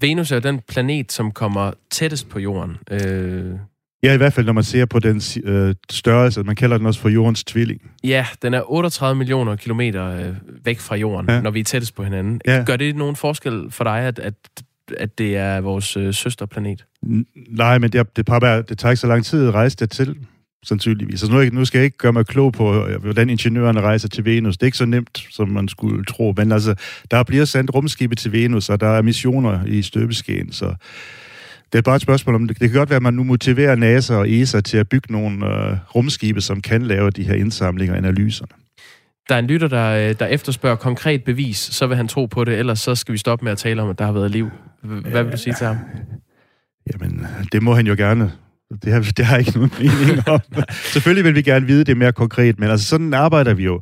Speaker 1: Venus er den planet, som kommer tættest på jorden. Øh,
Speaker 6: Ja, i hvert fald når man ser på den øh, størrelse. Man kalder den også for jordens tvilling.
Speaker 1: Ja, den er 38 millioner kilometer øh, væk fra jorden, ja. når vi er tættest på hinanden. Ja. Gør det nogen forskel for dig, at, at, at det er vores øh, søsterplanet?
Speaker 6: Nej, men det, det, det, det tager ikke så lang tid at rejse det til sandsynligvis. Altså nu, nu skal jeg ikke gøre mig klog på, øh, hvordan ingeniørerne rejser til Venus. Det er ikke så nemt, som man skulle tro. Men altså, der bliver sendt rumskibe til Venus, og der er missioner i støbeskeen, så det er bare et spørgsmål om, det, det kan godt være, at man nu motiverer NASA og ESA til at bygge nogle øh, rumskibe, som kan lave de her indsamlinger og analyserne.
Speaker 1: Der er en lytter, der, øh, der efterspørger konkret bevis, så vil han tro på det, ellers så skal vi stoppe med at tale om, at der har været liv. Hvad vil du sige til ham?
Speaker 6: Jamen, det må han jo gerne. Det har, det har ikke nogen mening om. Selvfølgelig vil vi gerne vide det mere konkret, men altså sådan arbejder vi jo.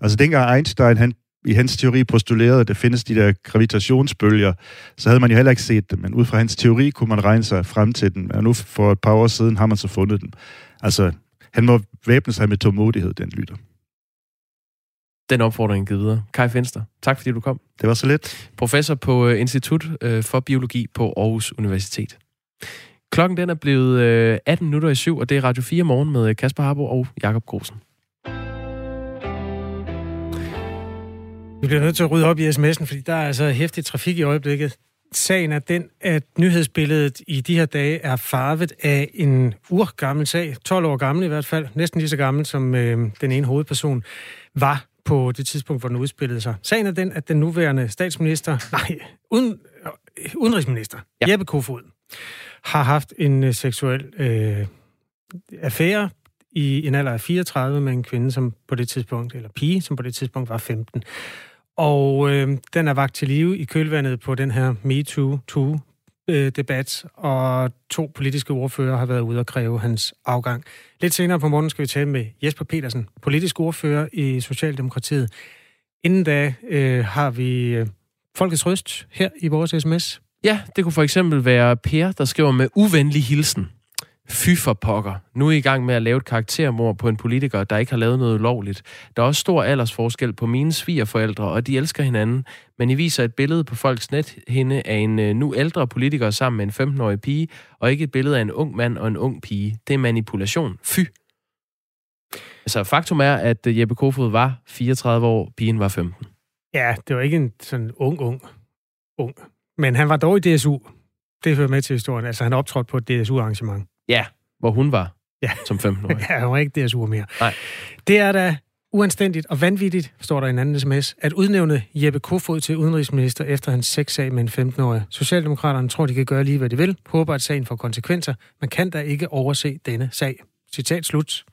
Speaker 6: Altså dengang Einstein han i hans teori postulerede, at der findes de der gravitationsbølger, så havde man jo heller ikke set dem, men ud fra hans teori kunne man regne sig frem til den, og nu for et par år siden har man så fundet dem. Altså, han må væbne sig med tålmodighed, den lytter.
Speaker 1: Den opfordring givet videre. Kai Fenster, tak fordi du kom.
Speaker 6: Det var så let.
Speaker 1: Professor på øh, Institut øh, for Biologi på Aarhus Universitet. Klokken den er blevet 18 øh, minutter i syv, og det er Radio 4 morgen med Kasper Harbo og Jakob Grosen.
Speaker 2: Vi bliver nødt til at rydde op i sms'en, fordi der er altså hæftig trafik i øjeblikket. Sagen er den, at nyhedsbilledet i de her dage er farvet af en urgammel sag, 12 år gammel i hvert fald, næsten lige så gammel som øh, den ene hovedperson var på det tidspunkt, hvor den udspillede sig. Sagen er den, at den nuværende statsminister, nej, uden, øh, udenrigsminister, ja. Jeppe Kofod, har haft en øh, seksuel øh, affære i en alder af 34 med en kvinde, som på det tidspunkt, eller pige, som på det tidspunkt var 15. Og øh, den er vagt til live i kølvandet på den her MeToo debat, og to politiske ordfører har været ude og kræve hans afgang. Lidt senere på morgen skal vi tale med Jesper Petersen, politisk ordfører i Socialdemokratiet. Inden da øh, har vi øh, Folkets Røst her i vores sms.
Speaker 1: Ja, det kunne for eksempel være Per, der skriver med uvenlig hilsen. Fy for pokker. Nu er I i gang med at lave et karaktermord på en politiker, der ikke har lavet noget ulovligt. Der er også stor aldersforskel på mine svigerforældre, og de elsker hinanden. Men I viser et billede på folks nethinde af en øh, nu ældre politiker sammen med en 15-årig pige, og ikke et billede af en ung mand og en ung pige. Det er manipulation. Fy. Altså, faktum er, at øh, Jeppe Kofod var 34 år, pigen var 15.
Speaker 2: Ja, det var ikke en sådan ung, ung, ung. Men han var dog i DSU. Det hører med til historien. Altså, han optrådte på et DSU-arrangement.
Speaker 1: Ja, hvor hun var ja. som 15-årig. (laughs)
Speaker 2: ja, hun var ikke DSU mere. Nej. Det er da uanstændigt og vanvittigt, står der i en anden sms, at udnævne Jeppe Kofod til udenrigsminister efter hans sexsag med en 15-årig. Socialdemokraterne tror, de kan gøre lige, hvad de vil. Håber, at sagen får konsekvenser. Man kan da ikke overse denne sag. Citat slut.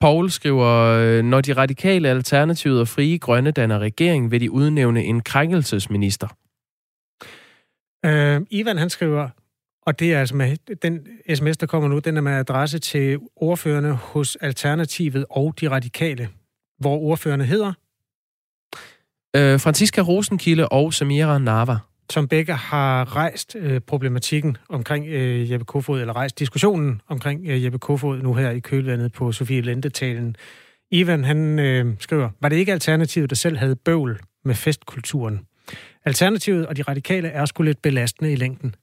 Speaker 1: Paul skriver, når de radikale alternativet og frie grønne danner regering, vil de udnævne en krænkelsesminister.
Speaker 2: Øh, Ivan han skriver, og det er altså med den sms, der kommer nu, den er med adresse til ordførende hos Alternativet og de radikale, hvor ordførende hedder?
Speaker 1: Øh, Franziska Rosenkilde og Samira Nava.
Speaker 2: Som begge har rejst øh, problematikken omkring øh, Jeppe Kofod, eller rejst diskussionen omkring øh, Jeppe Kofod nu her i kølvandet på Sofie Lente-talen. Ivan, han øh, skriver, var det ikke Alternativet, der selv havde bøvl med festkulturen? Alternativet og de radikale er sgu lidt belastende i længden.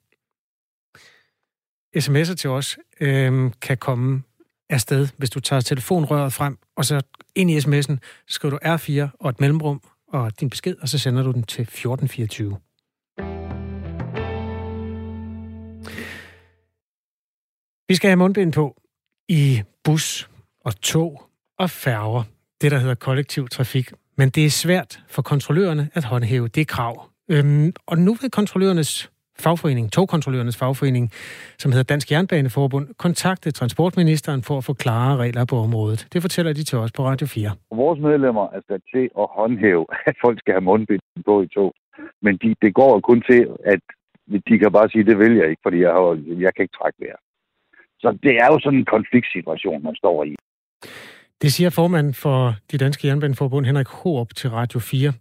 Speaker 2: SMS'er til os øh, kan komme afsted, hvis du tager telefonrøret frem, og så ind i sms'en skriver du R4 og et mellemrum og din besked, og så sender du den til 1424. Vi skal have mundbind på i bus og tog og færger, det der hedder kollektiv trafik. Men det er svært for kontrollørerne at håndhæve det krav. Øhm, og nu vil kontrollørernes fagforening, togkontrollørernes fagforening, som hedder Dansk Jernbaneforbund, kontakte transportministeren for at få klare regler på området. Det fortæller de til os på Radio 4.
Speaker 7: Vores medlemmer er sat til at håndhæve, at folk skal have mundbind på i tog. Men de, det går kun til, at de kan bare sige, det vil jeg ikke, fordi jeg, har, jeg kan ikke trække vejr. Så det er jo sådan en konfliktsituation, man står i.
Speaker 2: Det siger formanden for de danske jernbaneforbund, Henrik Hårup, til Radio 4.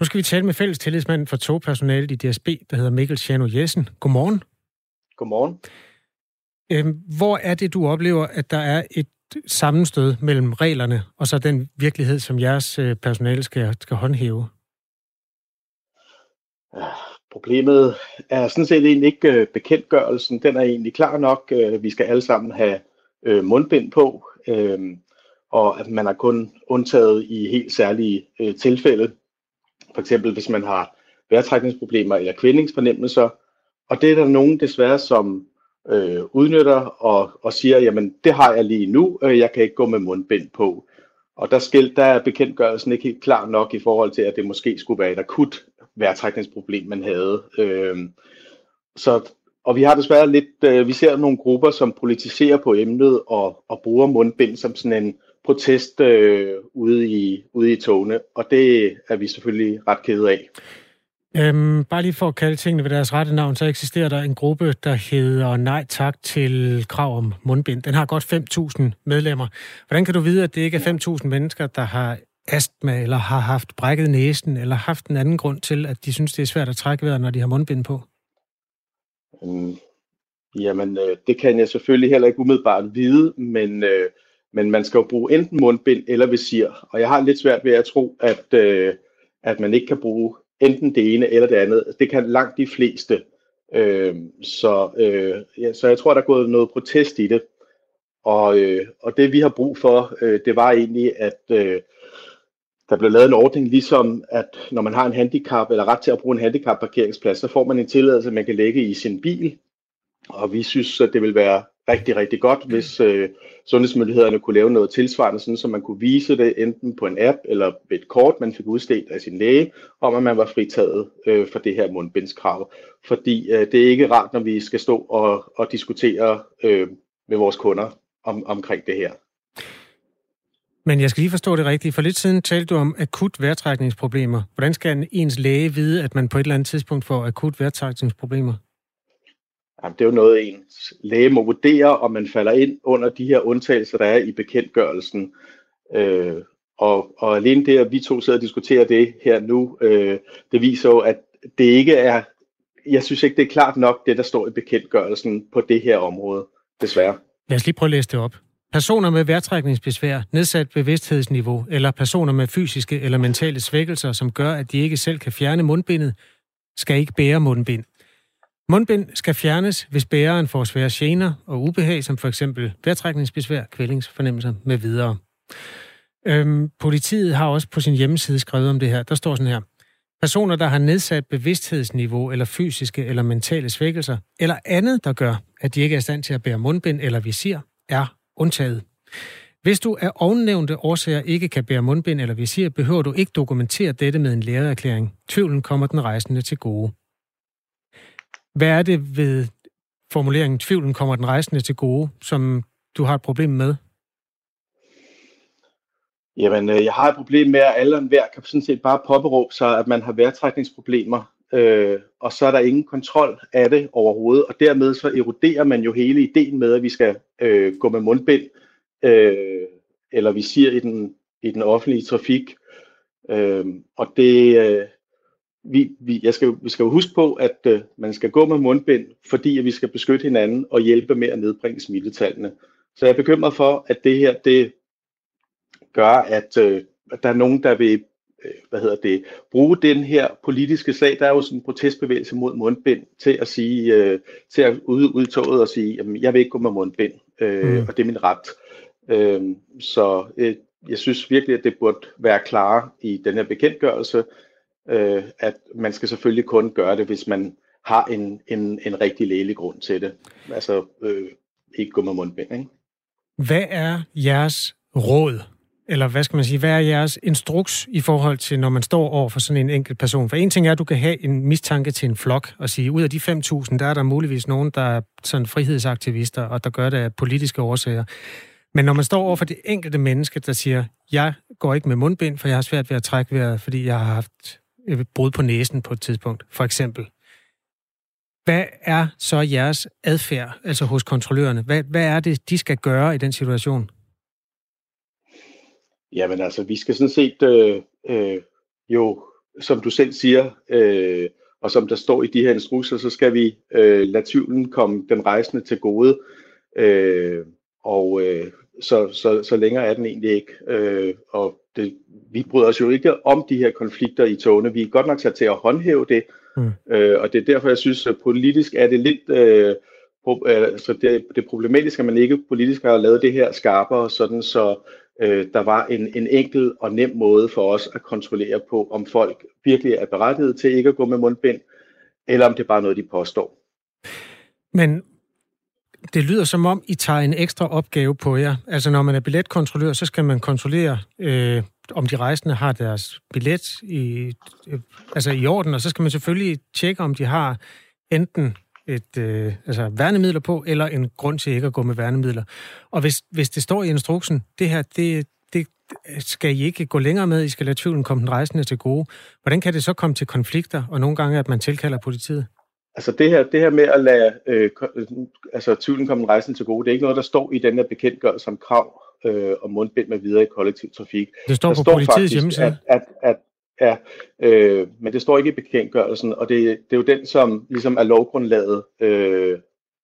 Speaker 2: Nu skal vi tale med fælles tillidsmand for togpersonalet i DSB, der hedder Mikkel Sjano Jessen. Godmorgen.
Speaker 8: Godmorgen.
Speaker 2: Øhm, hvor er det, du oplever, at der er et sammenstød mellem reglerne og så den virkelighed, som jeres øh, personale skal, skal håndhæve?
Speaker 8: Problemet er sådan set egentlig ikke øh, bekendtgørelsen. Den er egentlig klar nok. Øh, vi skal alle sammen have mundbind på, og at man er kun undtaget i helt særlige øh, tilfælde. For eksempel hvis man har vejrtrækningsproblemer eller kvindingsfornemmelser. Og det er der nogen desværre, som øh, udnytter og, og siger, jamen det har jeg lige nu, øh, jeg kan ikke gå med mundbind på. Og der, skil, der er bekendtgørelsen ikke helt klar nok i forhold til, at det måske skulle være et akut vejrtrækningsproblem, man havde. Øh, så, og vi har desværre lidt, øh, vi ser nogle grupper, som politiserer på emnet og, og bruger mundbind som sådan en protest øh, ude, i, ude i togene, og det er vi selvfølgelig ret kede af.
Speaker 2: Øhm, bare lige for at kalde tingene ved deres rette navn, så eksisterer der en gruppe, der hedder Nej Tak til krav om mundbind. Den har godt 5.000 medlemmer. Hvordan kan du vide, at det ikke er 5.000 mennesker, der har astma, eller har haft brækket næsen, eller haft en anden grund til, at de synes, det er svært at trække vejret, når de har mundbind på?
Speaker 8: Um, jamen, øh, det kan jeg selvfølgelig heller ikke umiddelbart vide, men, øh, men man skal jo bruge enten mundbind eller visir. Og jeg har lidt svært ved at tro, at, øh, at man ikke kan bruge enten det ene eller det andet. Det kan langt de fleste. Øh, så, øh, ja, så jeg tror, der er gået noget protest i det. Og, øh, og det vi har brug for, øh, det var egentlig, at øh, der blev lavet en ordning, ligesom at når man har en handicap eller ret til at bruge en handicapparkeringsplads, så får man en tilladelse, man kan lægge i sin bil. Og vi synes, at det vil være rigtig, rigtig godt, hvis øh, sundhedsmyndighederne kunne lave noget tilsvarende, sådan så man kunne vise det enten på en app eller ved et kort, man fik udstedt af sin læge, om at man var fritaget øh, for det her mundbindskrav. Fordi øh, det er ikke rart, når vi skal stå og, og diskutere øh, med vores kunder om, omkring det her.
Speaker 2: Men jeg skal lige forstå det rigtigt. For lidt siden talte du om akut vejrtrækningsproblemer. Hvordan skal ens læge vide, at man på et eller andet tidspunkt får akut vejrtrækningsproblemer?
Speaker 8: Jamen, det er jo noget, ens læge må vurdere, om man falder ind under de her undtagelser, der er i bekendtgørelsen. Øh, og, og alene det, at vi to sidder og diskuterer det her nu, øh, det viser jo, at det ikke er, jeg synes ikke, det er klart nok, det der står i bekendtgørelsen på det her område, desværre.
Speaker 2: Lad os lige prøve at læse det op. Personer med vejrtrækningsbesvær, nedsat bevidsthedsniveau eller personer med fysiske eller mentale svækkelser, som gør, at de ikke selv kan fjerne mundbindet, skal ikke bære mundbind. Mundbind skal fjernes, hvis bæreren får svære gener og ubehag, som for eksempel vejrtrækningsbesvær, kvælingsfornemmelser med videre. Øhm, politiet har også på sin hjemmeside skrevet om det her. Der står sådan her. Personer, der har nedsat bevidsthedsniveau eller fysiske eller mentale svækkelser, eller andet, der gør, at de ikke er i stand til at bære mundbind eller visir, er undtaget. Hvis du af ovennævnte årsager ikke kan bære mundbind eller visir, behøver du ikke dokumentere dette med en lærererklæring. Tvivlen kommer den rejsende til gode. Hvad er det ved formuleringen, tvivlen kommer den rejsende til gode, som du har et problem med?
Speaker 8: Jamen, øh, jeg har et problem med, at alle enhver kan sådan set bare påberåbe sig, at man har vejrtrækningsproblemer, øh, og så er der ingen kontrol af det overhovedet, og dermed så eroderer man jo hele ideen med, at vi skal øh, gå med mundbind, øh, eller vi siger i den, i den offentlige trafik, øh, og det, øh, vi, vi, jeg skal, vi skal jo huske på, at øh, man skal gå med mundbind, fordi at vi skal beskytte hinanden og hjælpe med at nedbringe smittetallene. Så jeg er bekymret for, at det her det gør, at, øh, at der er nogen, der vil øh, hvad hedder det, bruge den her politiske sag. Der er jo sådan en protestbevægelse mod mundbind til at sige, øh, til at ud, ud toget og sige, jamen, jeg vil ikke gå med mundbind, øh, mm. og det er min ret. Øh, så øh, jeg synes virkelig, at det burde være klar i den her bekendtgørelse, øh, at man skal selvfølgelig kun gøre det, hvis man har en, en, en rigtig lægelig grund til det. Altså, øh, ikke gå med mundbind. Ikke?
Speaker 2: Hvad er jeres råd eller hvad skal man sige, hvad er jeres instruks i forhold til, når man står over for sådan en enkelt person? For en ting er, at du kan have en mistanke til en flok og sige, ud af de 5.000, der er der muligvis nogen, der er sådan frihedsaktivister, og der gør det af politiske årsager. Men når man står over for det enkelte menneske, der siger, jeg går ikke med mundbind, for jeg har svært ved at trække vejret, fordi jeg har haft Øh, brud på næsen på et tidspunkt, for eksempel. Hvad er så jeres adfærd, altså hos kontrollørerne? Hvad, hvad er det, de skal gøre i den situation?
Speaker 8: Jamen altså, vi skal sådan set øh, øh, jo, som du selv siger, øh, og som der står i de her instrukser, så skal vi øh, lade tvivlen komme den rejsende til gode. Øh, og øh, så, så, så længere er den egentlig ikke. Øh, og det, vi bryder os jo ikke om de her konflikter i togene. Vi er godt nok sat til at håndhæve det. Mm. Øh, og det er derfor, jeg synes, at politisk er det lidt... Øh, altså det, det er problematisk, at man ikke politisk har lavet det her skarpere, sådan så øh, der var en, en enkel og nem måde for os at kontrollere på, om folk virkelig er berettiget til ikke at gå med mundbind, eller om det er bare noget, de påstår.
Speaker 2: Men det lyder som om, I tager en ekstra opgave på jer. Altså når man er billetkontrollør, så skal man kontrollere, øh, om de rejsende har deres billet i, øh, altså i orden, og så skal man selvfølgelig tjekke, om de har enten et øh, altså værnemidler på, eller en grund til ikke at gå med værnemidler. Og hvis, hvis det står i instruksen, det her, det, det skal I ikke gå længere med, I skal lade tvivlen komme den rejsende til gode. Hvordan kan det så komme til konflikter, og nogle gange, at man tilkalder politiet?
Speaker 8: Altså det her, det her med at lade øh, altså, tvivlen komme den rejsende til gode, det er ikke noget, der står i den her bekendtgørelse som krav øh, om mundbind med videre i kollektiv trafik.
Speaker 2: Det står
Speaker 8: der
Speaker 2: på står politiets faktisk, hjemmeside.
Speaker 8: At, at, at, Ja, øh, men det står ikke i bekendtgørelsen, og det, det er jo den, som ligesom er lovgrundlaget øh,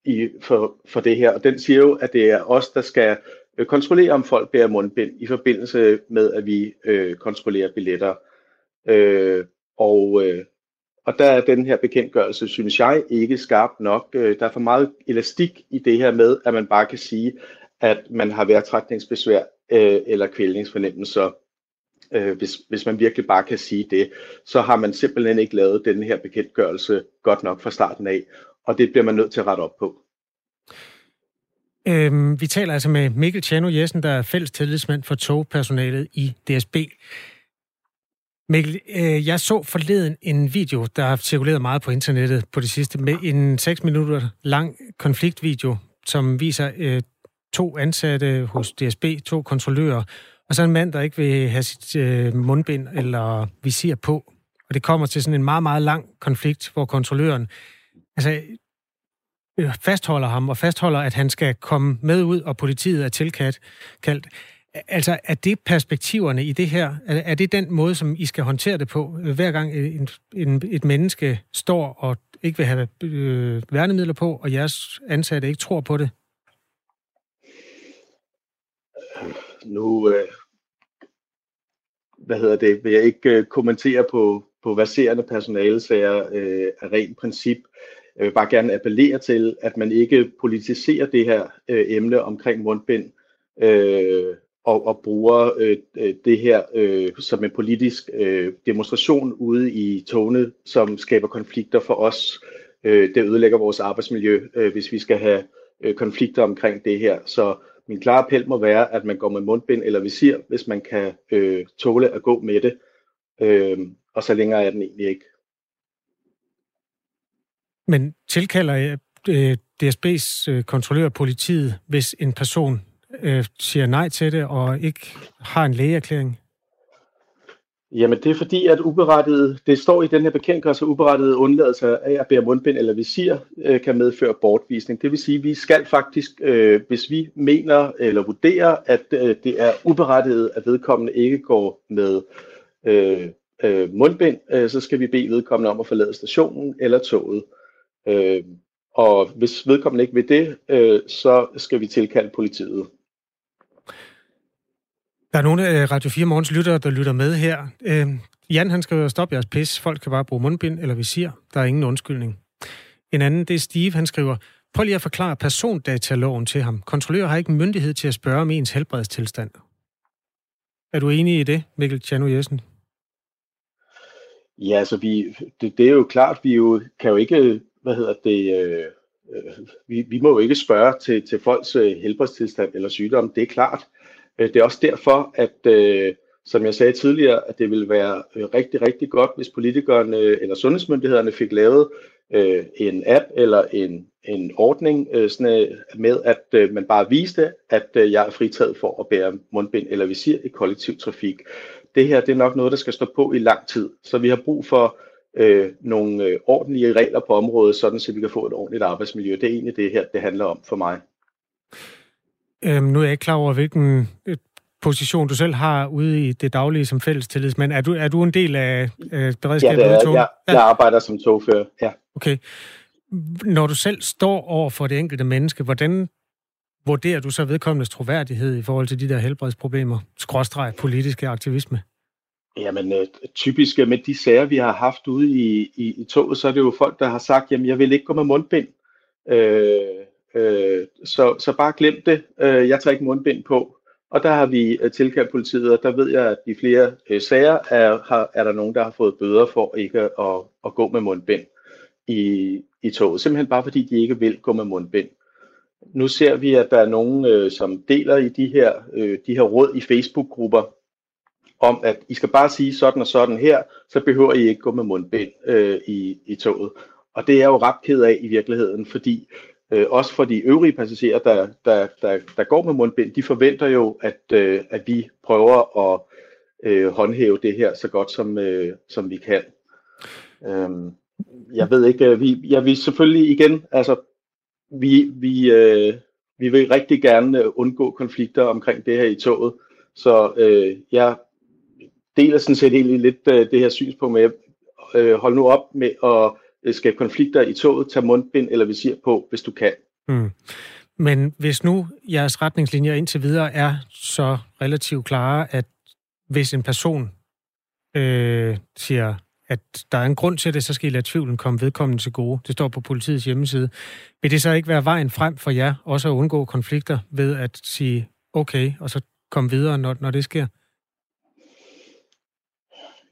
Speaker 8: i, for, for det her. Og den siger jo, at det er os, der skal øh, kontrollere, om folk bærer mundbind i forbindelse med, at vi øh, kontrollerer billetter. Øh, og, øh, og der er den her bekendtgørelse, synes jeg, ikke skarp nok. Øh, der er for meget elastik i det her med, at man bare kan sige, at man har vejrtrækningsbesvær øh, eller kvælningsfornemmelser øh, hvis, hvis man virkelig bare kan sige det, så har man simpelthen ikke lavet den her bekendtgørelse godt nok fra starten af, og det bliver man nødt til at rette op på.
Speaker 2: Øhm, vi taler altså med Mikkel Tjano Jessen, der er fælles tillidsmand for togpersonalet i DSB. Mikkel, øh, jeg så forleden en video, der har cirkuleret meget på internettet på det sidste, med en 6 minutter lang konfliktvideo, som viser øh, to ansatte hos DSB, to kontrollører, og så en mand, der ikke vil have sit øh, mundbind eller visir på. Og det kommer til sådan en meget, meget lang konflikt, hvor kontrolløren altså, øh, fastholder ham og fastholder, at han skal komme med ud, og politiet er tilkaldt. Altså, er det perspektiverne i det her? Er, er det den måde, som I skal håndtere det på? Øh, hver gang en, en, et menneske står og ikke vil have øh, værnemidler på, og jeres ansatte ikke tror på det?
Speaker 8: Nu, øh, hvad hedder det, vil jeg ikke øh, kommentere på, på verserende personalesager øh, af ren princip. Jeg vil bare gerne appellere til, at man ikke politiserer det her øh, emne omkring mundbind øh, og, og bruger øh, øh, det her øh, som en politisk øh, demonstration ude i togene, som skaber konflikter for os. Øh, det ødelægger vores arbejdsmiljø, øh, hvis vi skal have øh, konflikter omkring det her. Så min klare appel må være, at man går med mundbind eller visir, hvis man kan øh, tåle at gå med det. Øh, og så længere er den egentlig ikke.
Speaker 2: Men tilkalder øh, DSB's øh, kontrollør politiet, hvis en person øh, siger nej til det og ikke har en lægeerklæring?
Speaker 8: Jamen det er fordi, at uberettiget, det står i den her bekendtgørelse, at uberettiget undladelse af at bære mundbind eller visir øh, kan medføre bortvisning. Det vil sige, at vi skal faktisk, øh, hvis vi mener eller vurderer, at øh, det er uberettiget, at vedkommende ikke går med øh, øh, mundbind, øh, så skal vi bede vedkommende om at forlade stationen eller toget. Øh, og hvis vedkommende ikke vil det, øh, så skal vi tilkalde politiet.
Speaker 2: Der er nogle af Radio 4 Morgens lyttere, der lytter med her. Øh, Jan, han skriver, stop jeres pis. Folk kan bare bruge mundbind eller visir. Der er ingen undskyldning. En anden, det er Steve, han skriver, prøv lige at forklare persondataloven til ham. Kontrollør har ikke myndighed til at spørge om ens helbredstilstand. Er du enig i det, Mikkel Tjano Jessen?
Speaker 8: Ja, så vi, det, det er jo klart, vi jo, kan jo ikke, hvad hedder det, øh, øh, vi, vi må jo ikke spørge til, til folks øh, helbredstilstand eller sygdom, det er klart. Øh, det er også derfor, at øh, som jeg sagde tidligere, at det ville være øh, rigtig, rigtig godt, hvis politikerne øh, eller sundhedsmyndighederne fik lavet øh, en app eller en, en ordning øh, sådan, med, at øh, man bare viste, at øh, jeg er fritaget for at bære mundbind eller visir i kollektiv trafik. Det her det er nok noget, der skal stå på i lang tid, så vi har brug for øh, nogle øh, ordentlige regler på området, sådan så vi kan få et ordentligt arbejdsmiljø. Det er egentlig det her, det handler om for mig.
Speaker 2: Øhm, nu er jeg ikke klar over, hvilken øh, position du selv har ude i det daglige som fælles tillidsmand. Er du, er du en del af øh, beredskabet?
Speaker 8: Ja, det er, jeg, jeg arbejder som togfører, ja.
Speaker 2: Okay. Når du selv står over for det enkelte menneske, hvordan vurderer du så vedkommendes troværdighed i forhold til de der helbredsproblemer, skråstreg politiske aktivisme?
Speaker 8: Jamen, øh, typisk med de sager, vi har haft ude i, i, i toget, så er det jo folk, der har sagt, jamen, jeg vil ikke gå med mundbind. Øh, øh, så, så bare glem det. Øh, jeg tager ikke mundbind på. Og der har vi øh, tilkaldt politiet, og der ved jeg, at i flere øh, sager er, har, er der nogen, der har fået bøder for ikke at, at, at gå med mundbind i, i toget. Simpelthen bare fordi de ikke vil gå med mundbind. Nu ser vi, at der er nogen, øh, som deler i de her, øh, de her råd i Facebook-grupper, om at I skal bare sige sådan og sådan her, så behøver I ikke gå med mundbind øh, i, i toget. Og det er jeg jo ret ked af i virkeligheden, fordi øh, også for de øvrige passagerer, der, der, der, der går med mundbind, de forventer jo, at, øh, at vi prøver at øh, håndhæve det her så godt som, øh, som vi kan. Øhm, jeg ved ikke, øh, vi, jeg vi selvfølgelig igen, altså vi, vi, øh, vi vil rigtig gerne øh, undgå konflikter omkring det her i toget, så øh, jeg deler sådan set egentlig lidt øh, det her synspunkt med, øh, hold nu op med at Øh, skabe konflikter i toget, tag mundbind eller visir på, hvis du kan. Mm.
Speaker 2: Men hvis nu jeres retningslinjer indtil videre er så relativt klare, at hvis en person øh, siger, at der er en grund til det, så skal I lade tvivlen komme vedkommende til gode. Det står på politiets hjemmeside. Vil det så ikke være vejen frem for jer, også at undgå konflikter, ved at sige okay, og så komme videre, når, når det sker?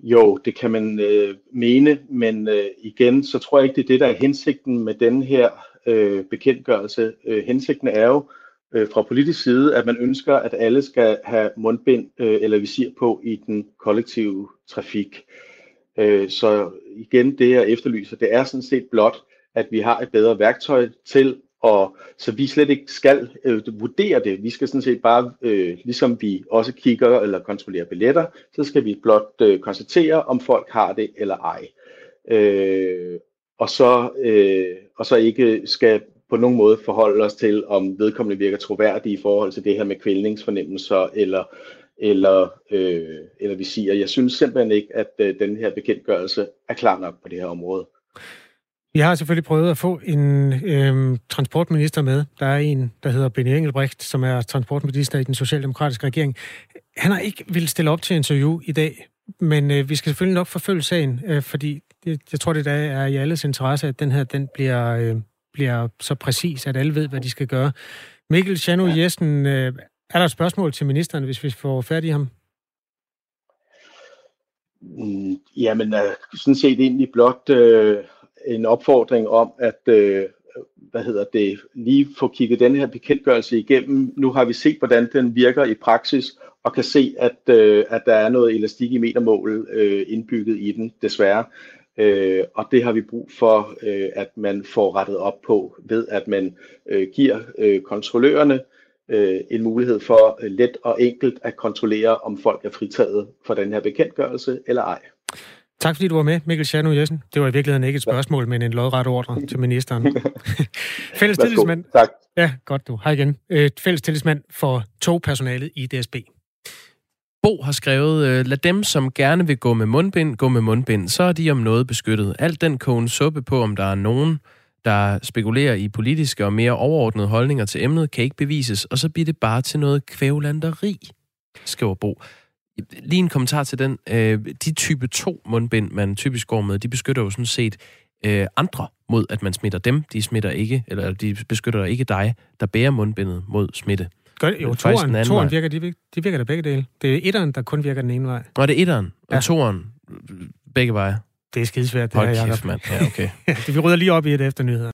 Speaker 8: Jo, det kan man øh, mene, men øh, igen, så tror jeg ikke, det er det, der er hensigten med den her øh, bekendtgørelse. Øh, hensigten er jo øh, fra politisk side, at man ønsker, at alle skal have mundbind øh, eller visir på i den kollektive trafik. Øh, så igen, det jeg efterlyser, det er sådan set blot, at vi har et bedre værktøj til og så vi slet ikke skal øh, vurdere det. Vi skal sådan set bare, øh, ligesom vi også kigger eller kontrollerer billetter, så skal vi blot øh, konstatere, om folk har det eller ej. Øh, og, så, øh, og så ikke skal på nogen måde forholde os til, om vedkommende virker troværdig i forhold til det her med kvælningsfornemmelser eller, eller, øh, eller vi siger. Jeg synes simpelthen ikke, at øh, den her bekendtgørelse er klar nok på det her område.
Speaker 2: Vi har selvfølgelig prøvet at få en øhm, transportminister med. Der er en, der hedder Benny Engelbrecht, som er transportminister i den socialdemokratiske regering. Han har ikke vil stille op til interview i dag, men øh, vi skal selvfølgelig nok forfølge sagen, øh, fordi det, jeg tror, det der er i alles interesse, at den her den bliver, øh, bliver så præcis, at alle ved, hvad de skal gøre. Mikkel Chano Jessen, øh, er der et spørgsmål til ministeren, hvis vi får færdig i ham?
Speaker 8: Mm, jamen, øh, sådan set egentlig blot... Øh en opfordring om, at øh, hvad hedder det, lige få kigget den her bekendtgørelse igennem. Nu har vi set, hvordan den virker i praksis, og kan se, at, øh, at der er noget elastik i metermål øh, indbygget i den, desværre. Øh, og det har vi brug for, øh, at man får rettet op på, ved at man øh, giver øh, kontrollørerne øh, en mulighed for øh, let og enkelt at kontrollere, om folk er fritaget for den her bekendtgørelse eller ej.
Speaker 2: Tak fordi du var med, Mikkel Sjano Jessen. Det var i virkeligheden ikke et spørgsmål, men en lodret ordre (laughs) til ministeren. (laughs) Fælles tillidsmand.
Speaker 8: Tak.
Speaker 2: Ja, godt du. Hej igen. Et fælles tillidsmand for togpersonalet i DSB.
Speaker 1: Bo har skrevet, øh, lad dem, som gerne vil gå med mundbind, gå med mundbind. Så er de om noget beskyttet. Alt den kogen suppe på, om der er nogen, der spekulerer i politiske og mere overordnede holdninger til emnet, kan ikke bevises, og så bliver det bare til noget kvævlanderi, skriver Bo. Lige en kommentar til den. Øh, de type 2 mundbind, man typisk går med, de beskytter jo sådan set øh, andre mod, at man smitter dem. De smitter ikke, eller de beskytter ikke dig, der bærer mundbindet mod smitte.
Speaker 2: Gør det? Jo, toren, toren virker, de, de virker da begge dele. Det er etteren, der kun virker den ene vej.
Speaker 1: Nå, det er etteren, og ja. toren begge veje.
Speaker 2: Det er skidesvært, det
Speaker 1: Hold her, kæft, mand. Ja, okay. (laughs)
Speaker 2: det, vi rydder lige op i det efter nyheder.